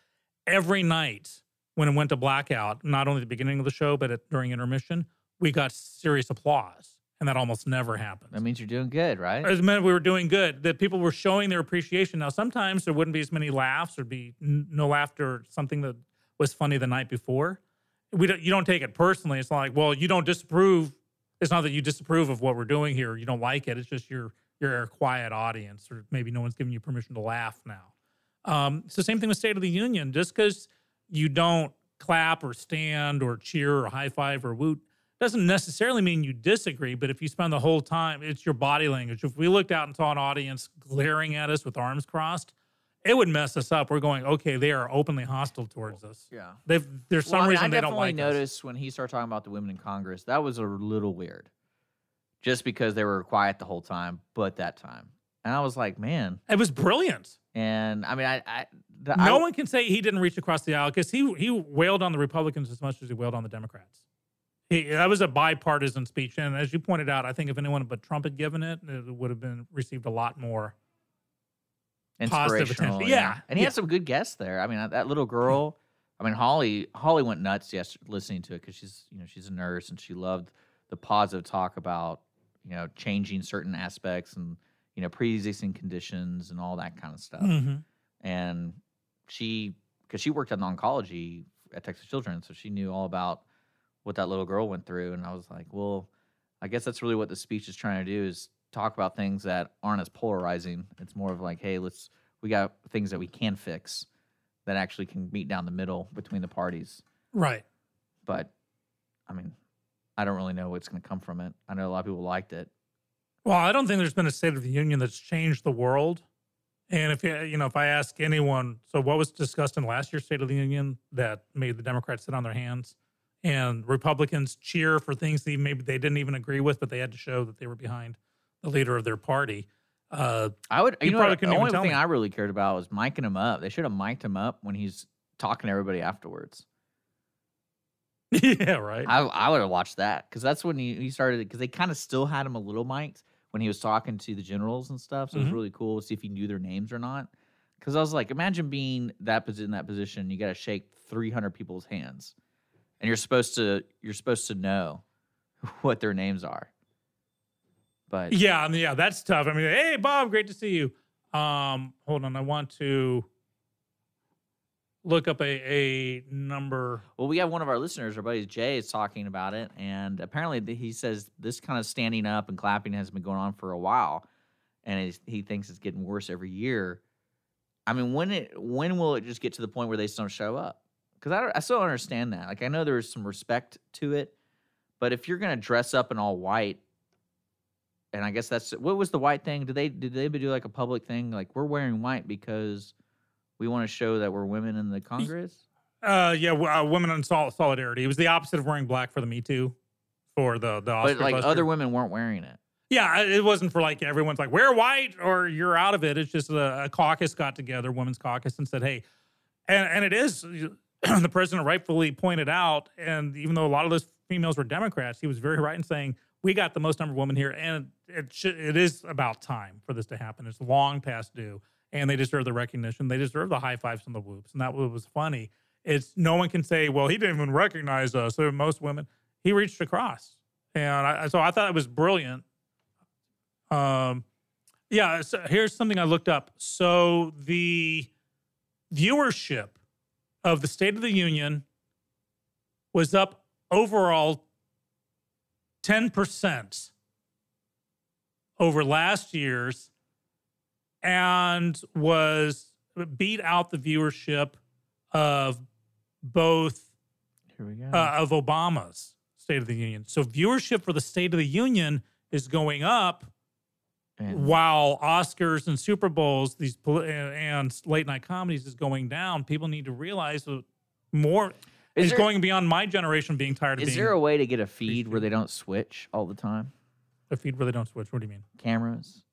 every night when it went to blackout, not only the beginning of the show, but at, during intermission, we got serious applause. And that almost never happens. That means you're doing good, right? As meant we were doing good, that people were showing their appreciation. Now, sometimes there wouldn't be as many laughs or be no laughter or something that was funny the night before. We don't, you don't take it personally. It's not like, well, you don't disapprove. It's not that you disapprove of what we're doing here. You don't like it. It's just you're you're a quiet audience, or maybe no one's giving you permission to laugh now. Um, it's the same thing with State of the Union. Just because you don't clap or stand or cheer or high five or woot doesn't necessarily mean you disagree. But if you spend the whole time, it's your body language. If we looked out and saw an audience glaring at us with arms crossed, it would mess us up. We're going, okay, they are openly hostile towards us. Yeah. They've there's some Well, I mean, reason I they don't definitely like us. noticed when he started talking about the women in Congress, that was a little weird. Just because they were quiet the whole time, but that time. And I was like, man. It was brilliant. And I mean, I, I the, no I, one can say he didn't reach across the aisle because he he wailed on the Republicans as much as he wailed on the Democrats. He, that was a bipartisan speech, and as you pointed out, I think if anyone but Trump had given it, it would have been received a lot more positive attention. Yeah, And he yeah. had some good guests there. I mean, that little girl, I mean, Holly, Holly went nuts yes listening to it because she's, you know, she's a nurse and she loved the positive talk about, you know, changing certain aspects and, you know, pre-existing conditions and all that kind of stuff. Mhm. And she, because she worked on oncology at Texas Children's, so she knew all about what that little girl went through. And I was like, well, I guess that's really what the speech is trying to do is talk about things that aren't as polarizing. It's more of like, hey, let's we got things that we can fix that actually can meet down the middle between the parties. Right. But I mean, I don't really know what's going to come from it. I know a lot of people liked it. Well, I don't think there's been a State of the Union that's changed the world. And if you you know, if I ask anyone, so what was discussed in last year's State of the Union that made the Democrats sit on their hands, and Republicans cheer for things that maybe they didn't even agree with, but they had to show that they were behind the leader of their party. Uh, I would. You, know, probably what, the only thing me. I really cared about was miking him up. They should have mic'd him up when he's talking to everybody afterwards. yeah, right. I I would have watched that because that's when he, he started because they kind of still had him a little mic'd when he was talking to the generals and stuff. So it Mhm. was really cool to see if he knew their names or not. Because I was like, imagine being that posi- in that position. You got to shake 300 people's hands, and you're supposed to you're supposed to know what their names are. But Yeah, I mean, yeah, that's tough. I mean, hey, Bob, great to see you. Um, hold on, I want to look up a a number. Well, we have one of our listeners, our buddy Jay, is talking about it, and apparently he says this kind of standing up and clapping has been going on for a while, and he thinks it's getting worse every year. I mean, when it when will it just get to the point where they just don't show up? Because I, I still don't understand that. Like I know there's some respect to it, but if you're gonna dress up in all white, and I guess that's what was the white thing? Did they did they do like a public thing? Like we're wearing white because we want to show that we're women in the Congress. Uh, yeah, uh, women in sol- solidarity. It was the opposite of wearing black for the Me Too, for the the Oscar But like buster. other women weren't wearing it. Yeah, it wasn't for like everyone's like wear white or you're out of it. It's just a, a caucus got together, women's caucus, and said, hey, and and it is the president rightfully pointed out, and even though a lot of those females were Democrats, he was very right in saying we got the most number of women here, and it it is about time for this to happen. It's long past due, and they deserve the recognition. They deserve the high fives and the whoops, and that was funny. It's no one can say, well, he didn't even recognize us. Or most women, he reached across, and I, so I thought it was brilliant. Um, yeah. So here's something I looked up. So the viewership of the State of the Union was up overall ten percent over last year's, and was beat out the viewership of both Here we go. uh, of Obama's State of the Union. So viewership for the State of the Union is going up, And- while Oscars and Super Bowls, these and late night comedies is going down. People need to realize that more Is is, there- going beyond my generation being tired of Is being there a way to get a feed where they don't switch all the time? a feed where they don't switch. What do you mean? Cameras?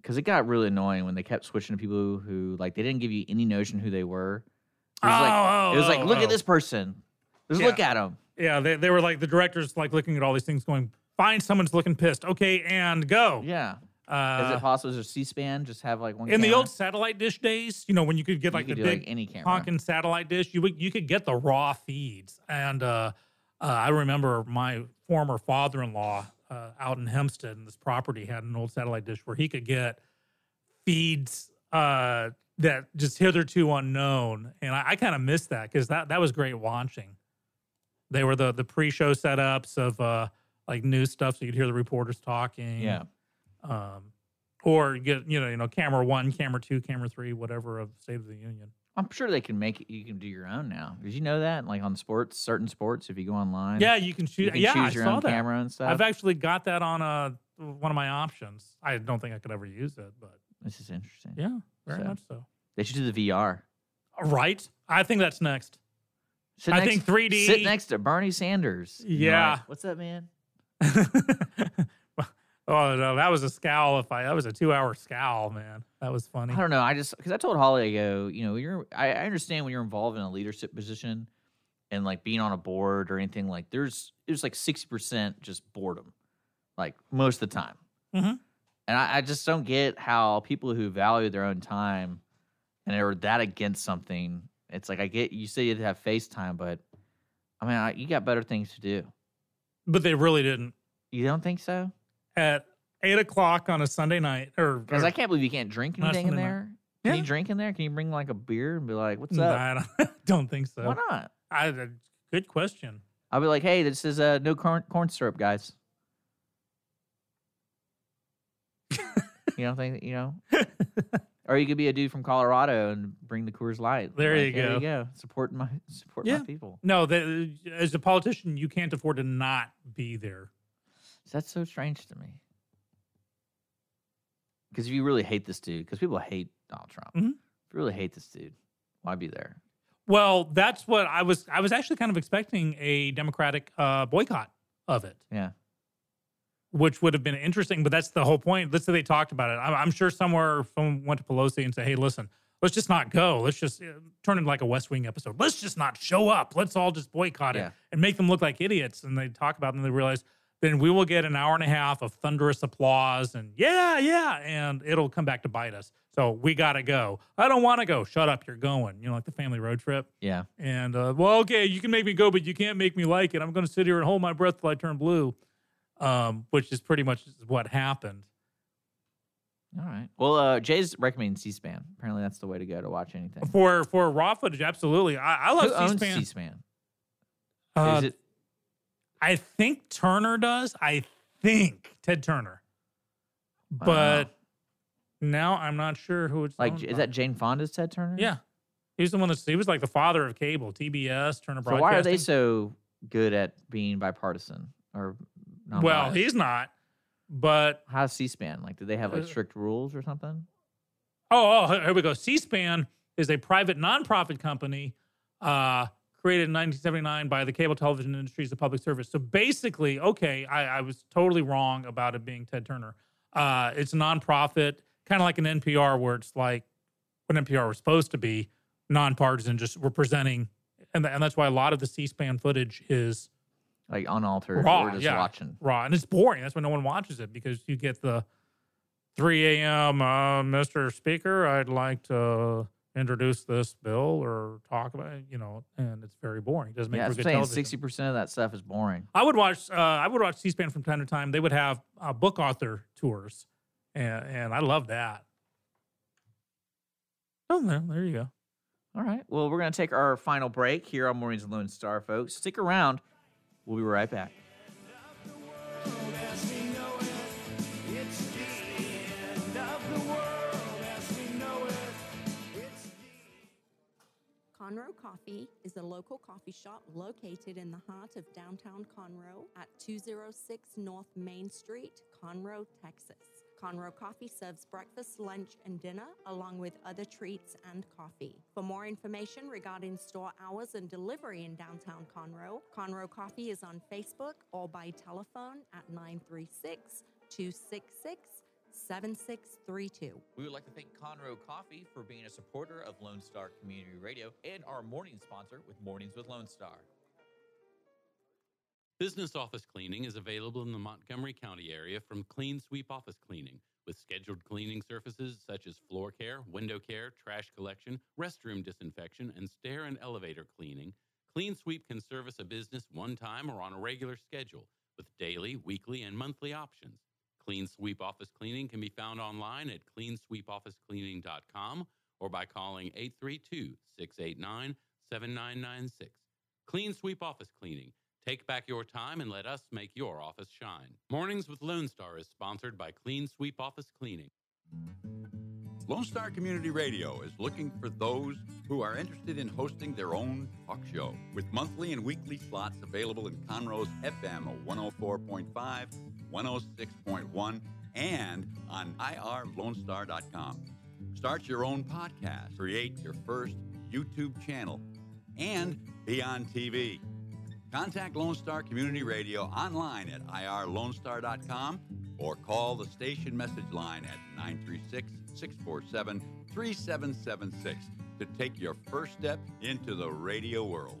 Because it got really annoying when they kept switching to people who like they didn't give you any notion who they were. It was like, Oh, it was like oh, look oh. at this person. Just Yeah. look at him. Yeah, they, they were like the directors like looking at all these things, going, "Find someone's looking pissed." Okay, and go. Yeah. Uh, Is it possible? Is C-SPAN? Just have like one. in the old satellite dish days, you know, when you could get like could the big like, any camera. honking satellite dish, you would you could get the raw feeds. And uh, uh, I remember my former father-in-law uh, out in Hempstead, and this property had an old satellite dish where he could get feeds uh, that just hitherto unknown, and I, I kind of missed that because that that was great watching. They were the the pre-show setups of uh, like news stuff, so you'd hear the reporters talking. Yeah. Um, or get you know you know camera one, camera two, camera three, whatever of State of the Union. I'm sure they can make it. You can do your own now. Did you know that? Like on sports, certain sports, if you go online, Yeah, you can choose. you can yeah, choose I your saw own that. camera and stuff. I've actually got that on uh one of my options. I don't think I could ever use it, but this is interesting. yeah, very So, much so. They should do the VR. Right? I think that's next. Sit I next- think 3D. Sit next to Bernie Sanders. Yeah. like, What's up, man? Oh no, that was a scowl. If I that was a two-hour scowl, man, that was funny. I don't know. I just because I told Holly, I go, you know, you're. I, I understand when you're involved in a leadership position, and like being on a board or anything. Like there's there's like sixty percent just boredom, like most of the time. Mhm. And I, I just don't get how people who value their own time and are that against something. It's like I get you say you'd have FaceTime, but I mean, I, you got better things to do. But they really didn't. You don't think so? At eight o'clock on a Sunday night, or Because I can't believe you can't drink anything in Sunday there. Can Yeah. you drink in there? Can you bring like a beer and be like, "What's up?" I don't, don't think so. Why not? I, uh, good question. I'll be like, "Hey, this is uh, no corn corn syrup, guys." you don't think you know? or you could be a dude from Colorado and bring the Coors Light. There Like, you There you go. go. Support my support Yeah. my people. No, the, as a politician, you can't afford to not be there. That's so strange to me. Because if you really hate this dude, because people hate Donald Trump. Mhm. If you really hate this dude, why be there? Well, that's what I was. I was actually kind of expecting a Democratic uh, boycott of it, Yeah. which would have been interesting. But that's the whole point. Let's say they talked about it. I'm, I'm sure somewhere someone went to Pelosi and said, "Hey, listen, let's just not go. Let's just uh, turn it like a West Wing episode. Let's just not show up. Let's all just boycott Yeah. it and make them look like idiots." And they talk about it and they realize then we will get an hour and a half of thunderous applause and yeah, yeah, and it'll come back to bite us. So we got to go. I don't want to go. Shut up. You're going. You know, like the family road trip. Yeah. And uh, well, okay, you can make me go, but you can't make me like it. I'm going to sit here and hold my breath till I turn blue, um, which is pretty much what happened. All right. Well, uh, Jay's recommending C-SPAN. Apparently, that's the way to go to watch anything. For for raw footage, absolutely. I, I love Who owns C-SPAN. C-SPAN? Uh, Is it I think Turner does. I think Ted Turner, Wow. but now I'm not sure who it's like? Is by. that Jane Fonda's Ted Turner? Yeah, he's the one that's he was like the father of cable, TBS, Turner So Broadcasting. why are they so good at being bipartisan or? well, non-biased? he's not. But how's C-SPAN? Like, do they have like Uh, strict rules or something? Oh, oh, here we go. C-SPAN is a private nonprofit company uh, created in 1979 by the cable television industry as a public service. So basically, okay, I, I was totally wrong about it being Ted Turner. Uh, it's a nonprofit, kind of like an NPR, where it's like what NPR was supposed to be, nonpartisan, just representing, and, and that's why a lot of the C-SPAN footage is Like unaltered raw. just yeah, watching? raw, and it's boring. That's why no one watches it because you get the 3 a.m. Uh, Mr. Speaker, I'd like to introduce this bill or talk about it, you know, and it's very boring. It doesn't make Yeah, for good saying television. sixty percent of that stuff is boring. I would watch. Uh, I would watch C-SPAN from time to time. They would have uh, book author tours, and and I love that. Oh, there, there you go. All right. Well, we're gonna take our final break here on Mornings of Lone Star, folks. Stick around. We'll be right back. Conroe Coffee is a local coffee shop located in the heart of downtown Conroe at 206 North Main Street, Conroe, Texas. Conroe Coffee serves breakfast, lunch, and dinner, along with other treats and coffee. For more information regarding store hours and delivery in downtown Conroe, Conroe Coffee is on Facebook or by telephone at 936 266 7632. We would like to thank Conroe Coffee for being a supporter of Lone Star Community Radio and our morning sponsor with Mornings with Lone Star. Business office cleaning is available in the Montgomery County area from Clean Sweep Office Cleaning, with scheduled cleaning services such as floor care, window care, trash collection, restroom disinfection, and stair and elevator cleaning. Clean Sweep can service a business one time or on a regular schedule, with daily, weekly, and monthly options. Clean Sweep Office Cleaning can be found online at cleansweepofficecleaning.com or by calling 832 689 7996. Clean Sweep Office Cleaning. Take back your time and let us make your office shine. Mornings with Lone Star is sponsored by Clean Sweep Office Cleaning. Lone Star Community Radio is looking for those who are interested in hosting their own talk show with monthly and weekly slots available in Conroe's FM 104.5, 106.1, and on irlonestar.com. Start your own podcast, create your first YouTube channel, and be on TV. Contact Lone Star Community Radio online at irlonestar.com or call the station message line at 936 647 3776 to take your first step into the radio world.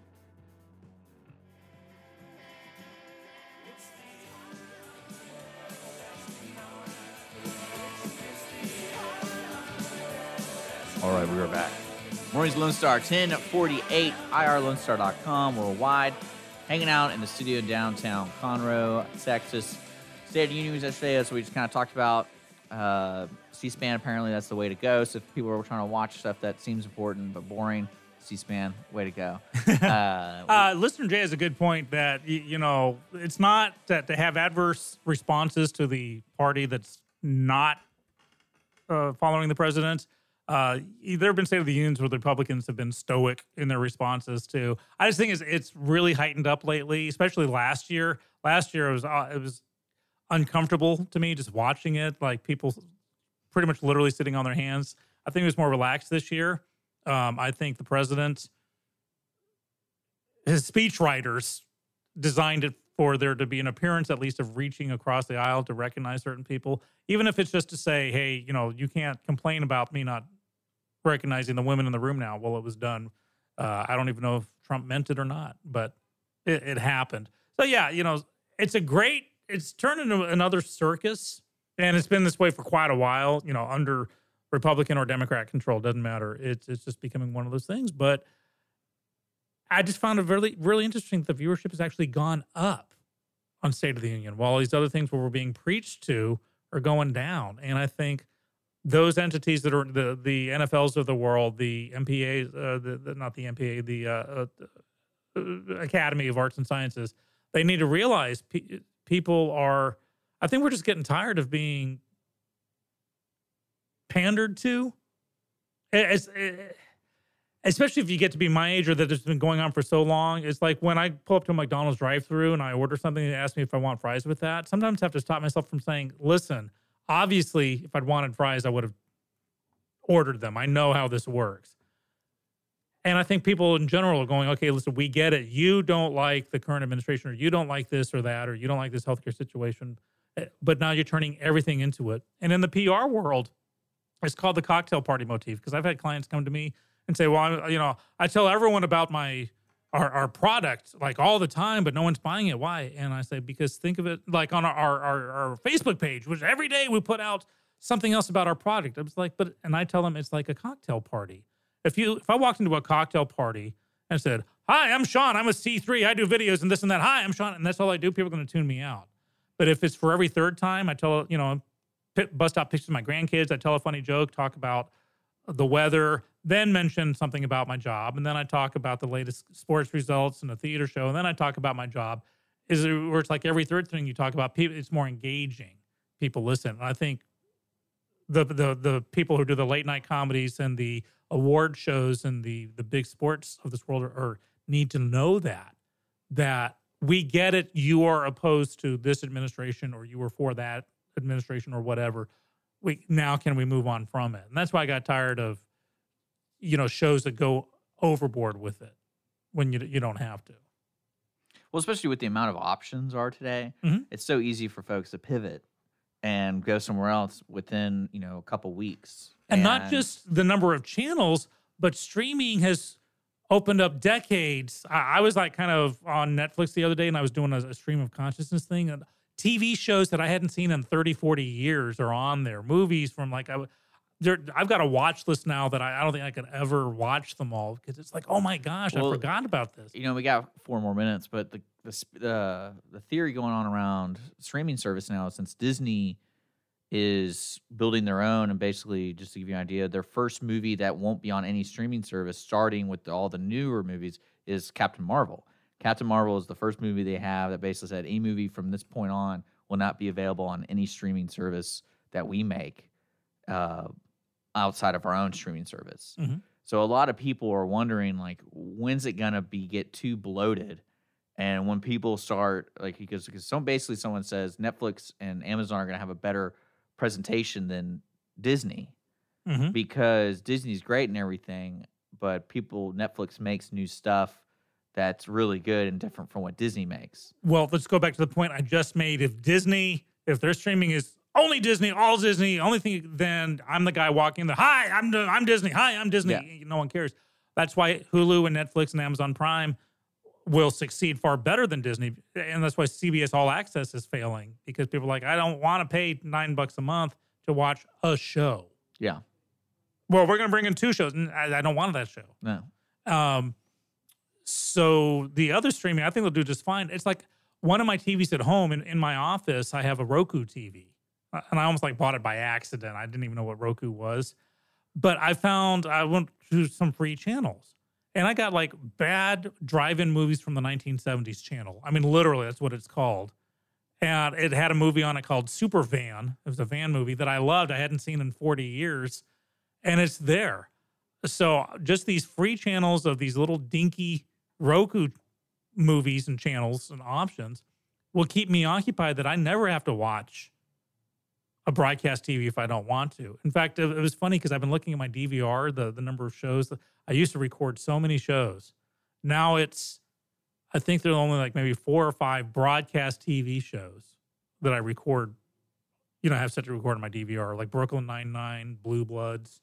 All right, we are back. Morning's Lone Star, 1048, irlonestar.com, worldwide. Hanging out in the studio downtown Conroe, Texas. State of the Union was yesterday, so we just kind of talked about uh, C-SPAN. Apparently, that's the way to go. So if people are trying to watch stuff that seems important but boring, C-SPAN, way to go. Uh, Uh, listener Jay has a good point that y- you know it's not that to have adverse responses to the party that's not uh, following the president. Uh, there have been State of the Unions where the Republicans have been stoic in their responses to. I just think it's it's really heightened up lately, especially last year. Last year it was uh, it was uncomfortable to me just watching it, like people pretty much literally sitting on their hands. I think it was more relaxed this year. Um, I think the president his speechwriters designed it for there to be an appearance at least of reaching across the aisle to recognize certain people even if it's just to say hey you know you can't complain about me not recognizing the women in the room now well it was done uh, i don't even know if trump meant it or not but it, it happened so yeah you know it's a great it's turned into another circus and it's been this way for quite a while you know under republican or democrat control doesn't matter it's, it's just becoming one of those things but I just found it really, really interesting that the viewership has actually gone up on State of the Union, while these other things where we're being preached to are going down. And I think those entities that are the the NFLs of the world, the MPAs, uh, the, the not the MPA, the uh, uh, uh, Academy of Arts and Sciences, they need to realize pe- people are. I think we're just getting tired of being pandered to. As, especially if you get to be my age or that it's been going on for so long. It's like when I pull up to a McDonald's drive-through and I order something and ask me if I want fries with that. Sometimes I have to stop myself from saying, "Listen, obviously, if I'd wanted fries, I would have ordered them. I know how this works." And I think people in general are going, "Okay, listen, we get it. You don't like the current administration, or you don't like this or that, or you don't like this healthcare situation." Eh, But now you're turning everything into it. And in the PR world, it's called the cocktail party motif because I've had clients come to me and say, "Well, I'm, you know, I tell everyone about my our, our product like all the time, but no one's buying it. Why?" And I say, "Because think of it like on our our, our, Facebook page, which every day we put out something else about our product. I was like, but and I tell them it's like a cocktail party. If you if I walked into a cocktail party and said, "Hi, I'm Sean. I'm a C3. I do videos and this and that. Hi, I'm Sean," and that's all I do, people are going to tune me out. But if it's for every third time, I tell you know, bust out pictures of my grandkids. I tell a funny joke, talk about the weather, then mention something about my job, and then I talk about the latest sports results and a theater show, and then I talk about my job. Is it where it's like every third thing you talk about? People, it's more engaging. People listen. And I think the the the people who do the late night comedies and the award shows and the the big sports of this world are, are need to know that that we get it. You are opposed to this administration, or you are for that administration, or whatever. We now can we move on from it? And that's why I got tired of you know shows that go overboard with it when you you don't have to. Well, especially with the amount of options are today, Mhm. it's so easy for folks to pivot and go somewhere else within you know a couple weeks. and not just the number of channels, but streaming has opened up decades. I, I was like kind of on Netflix the other day and I was doing a, a stream of consciousness thing. And TV shows that I hadn't seen in 30, 40 years are on there. Movies from like, I, there, I've got a watch list now that I, I don't think I could ever watch them all because it's like, oh my gosh, Well, I forgot about this. You know, we got four more minutes, but the the sp- the, the theory going on around streaming service now, since Disney is building their own, and basically, just to give you an idea, their first movie that won't be on any streaming service, starting with all the newer movies, is Captain Marvel. Captain Marvel is the first movie they have that basically said any movie from this point on will not be available on any streaming service that we make uh, outside of our own streaming service. Mhm. So a lot of people are wondering like when's it gonna be get too bloated? And when people start like because because some basically someone says Netflix and Amazon are gonna have a better presentation than Disney Mhm. because Disney's great and everything, but people Netflix makes new stuff that's really good and different from what Disney makes. Well, let's go back to the point I just made. If Disney, if their streaming is only Disney, all Disney, only thing, then I'm the guy walking the hi, I'm I'm Disney, hi, I'm Disney. Yeah. No one cares. That's why Hulu and Netflix and Amazon Prime will succeed far better than Disney, and that's why CBS All Access is failing because people are like, I don't want to pay nine bucks a month to watch a show. Yeah. Well, we're going to bring in two shows, and I, I don't want that show. No. Um, so the other streaming, I think they'll do just fine. It's like one of my TVs at home in, in my office, I have a Roku TV. And I almost like bought it by accident. I didn't even know what Roku was. But I found I went to some free channels and I got like bad drive-in movies from the 1970s channel. I mean, literally, that's what it's called. And it had a movie on it called Super Van. It was a van movie that I loved. I hadn't seen in 40 years. And it's there. So just these free channels of these little dinky Roku movies and channels and options will keep me occupied that I never have to watch a broadcast TV if I don't want to. In fact, it, it was funny because I've been looking at my DVR, the the number of shows. I used to record so many shows. Now it's, I think there are only like maybe four or five broadcast TV shows that I record. You know, I have set to record on my DVR, like Brooklyn Nine Nine, Blue Bloods.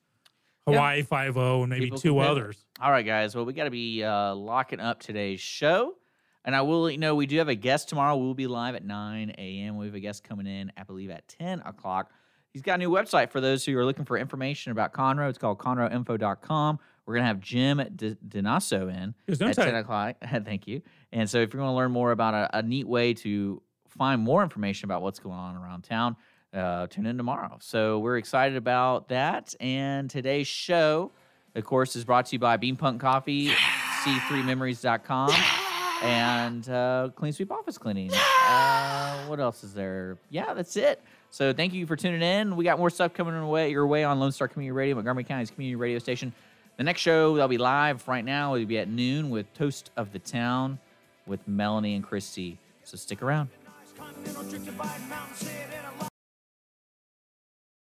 Hawaii Five O, and maybe People two others. All right, guys. Well, we got to be uh, locking up today's show. And I will let you know we do have a guest tomorrow. We'll be live at 9 a.m. We have a guest coming in, I believe, at 10 o'clock. He's got a new website for those who are looking for information about Conroe. It's called conroeinfo.com. We're going to have Jim D- Donasso in at don't 10 o'clock. Thank you. And so if you want to learn more about a, a neat way to find more information about what's going on around town, uh, tune in tomorrow. So we're excited about that. And today's show, of course, is brought to you by Beanpunk Coffee, C3memories.com, and uh, Clean Sweep Office Cleaning. Uh, what else is there? Yeah, that's it. So thank you for tuning in. We got more stuff coming your way, your way on Lone Star Community Radio, Montgomery County's community radio station. The next show that'll be live right now will be at noon with Toast of the Town with Melanie and Christy. So stick around.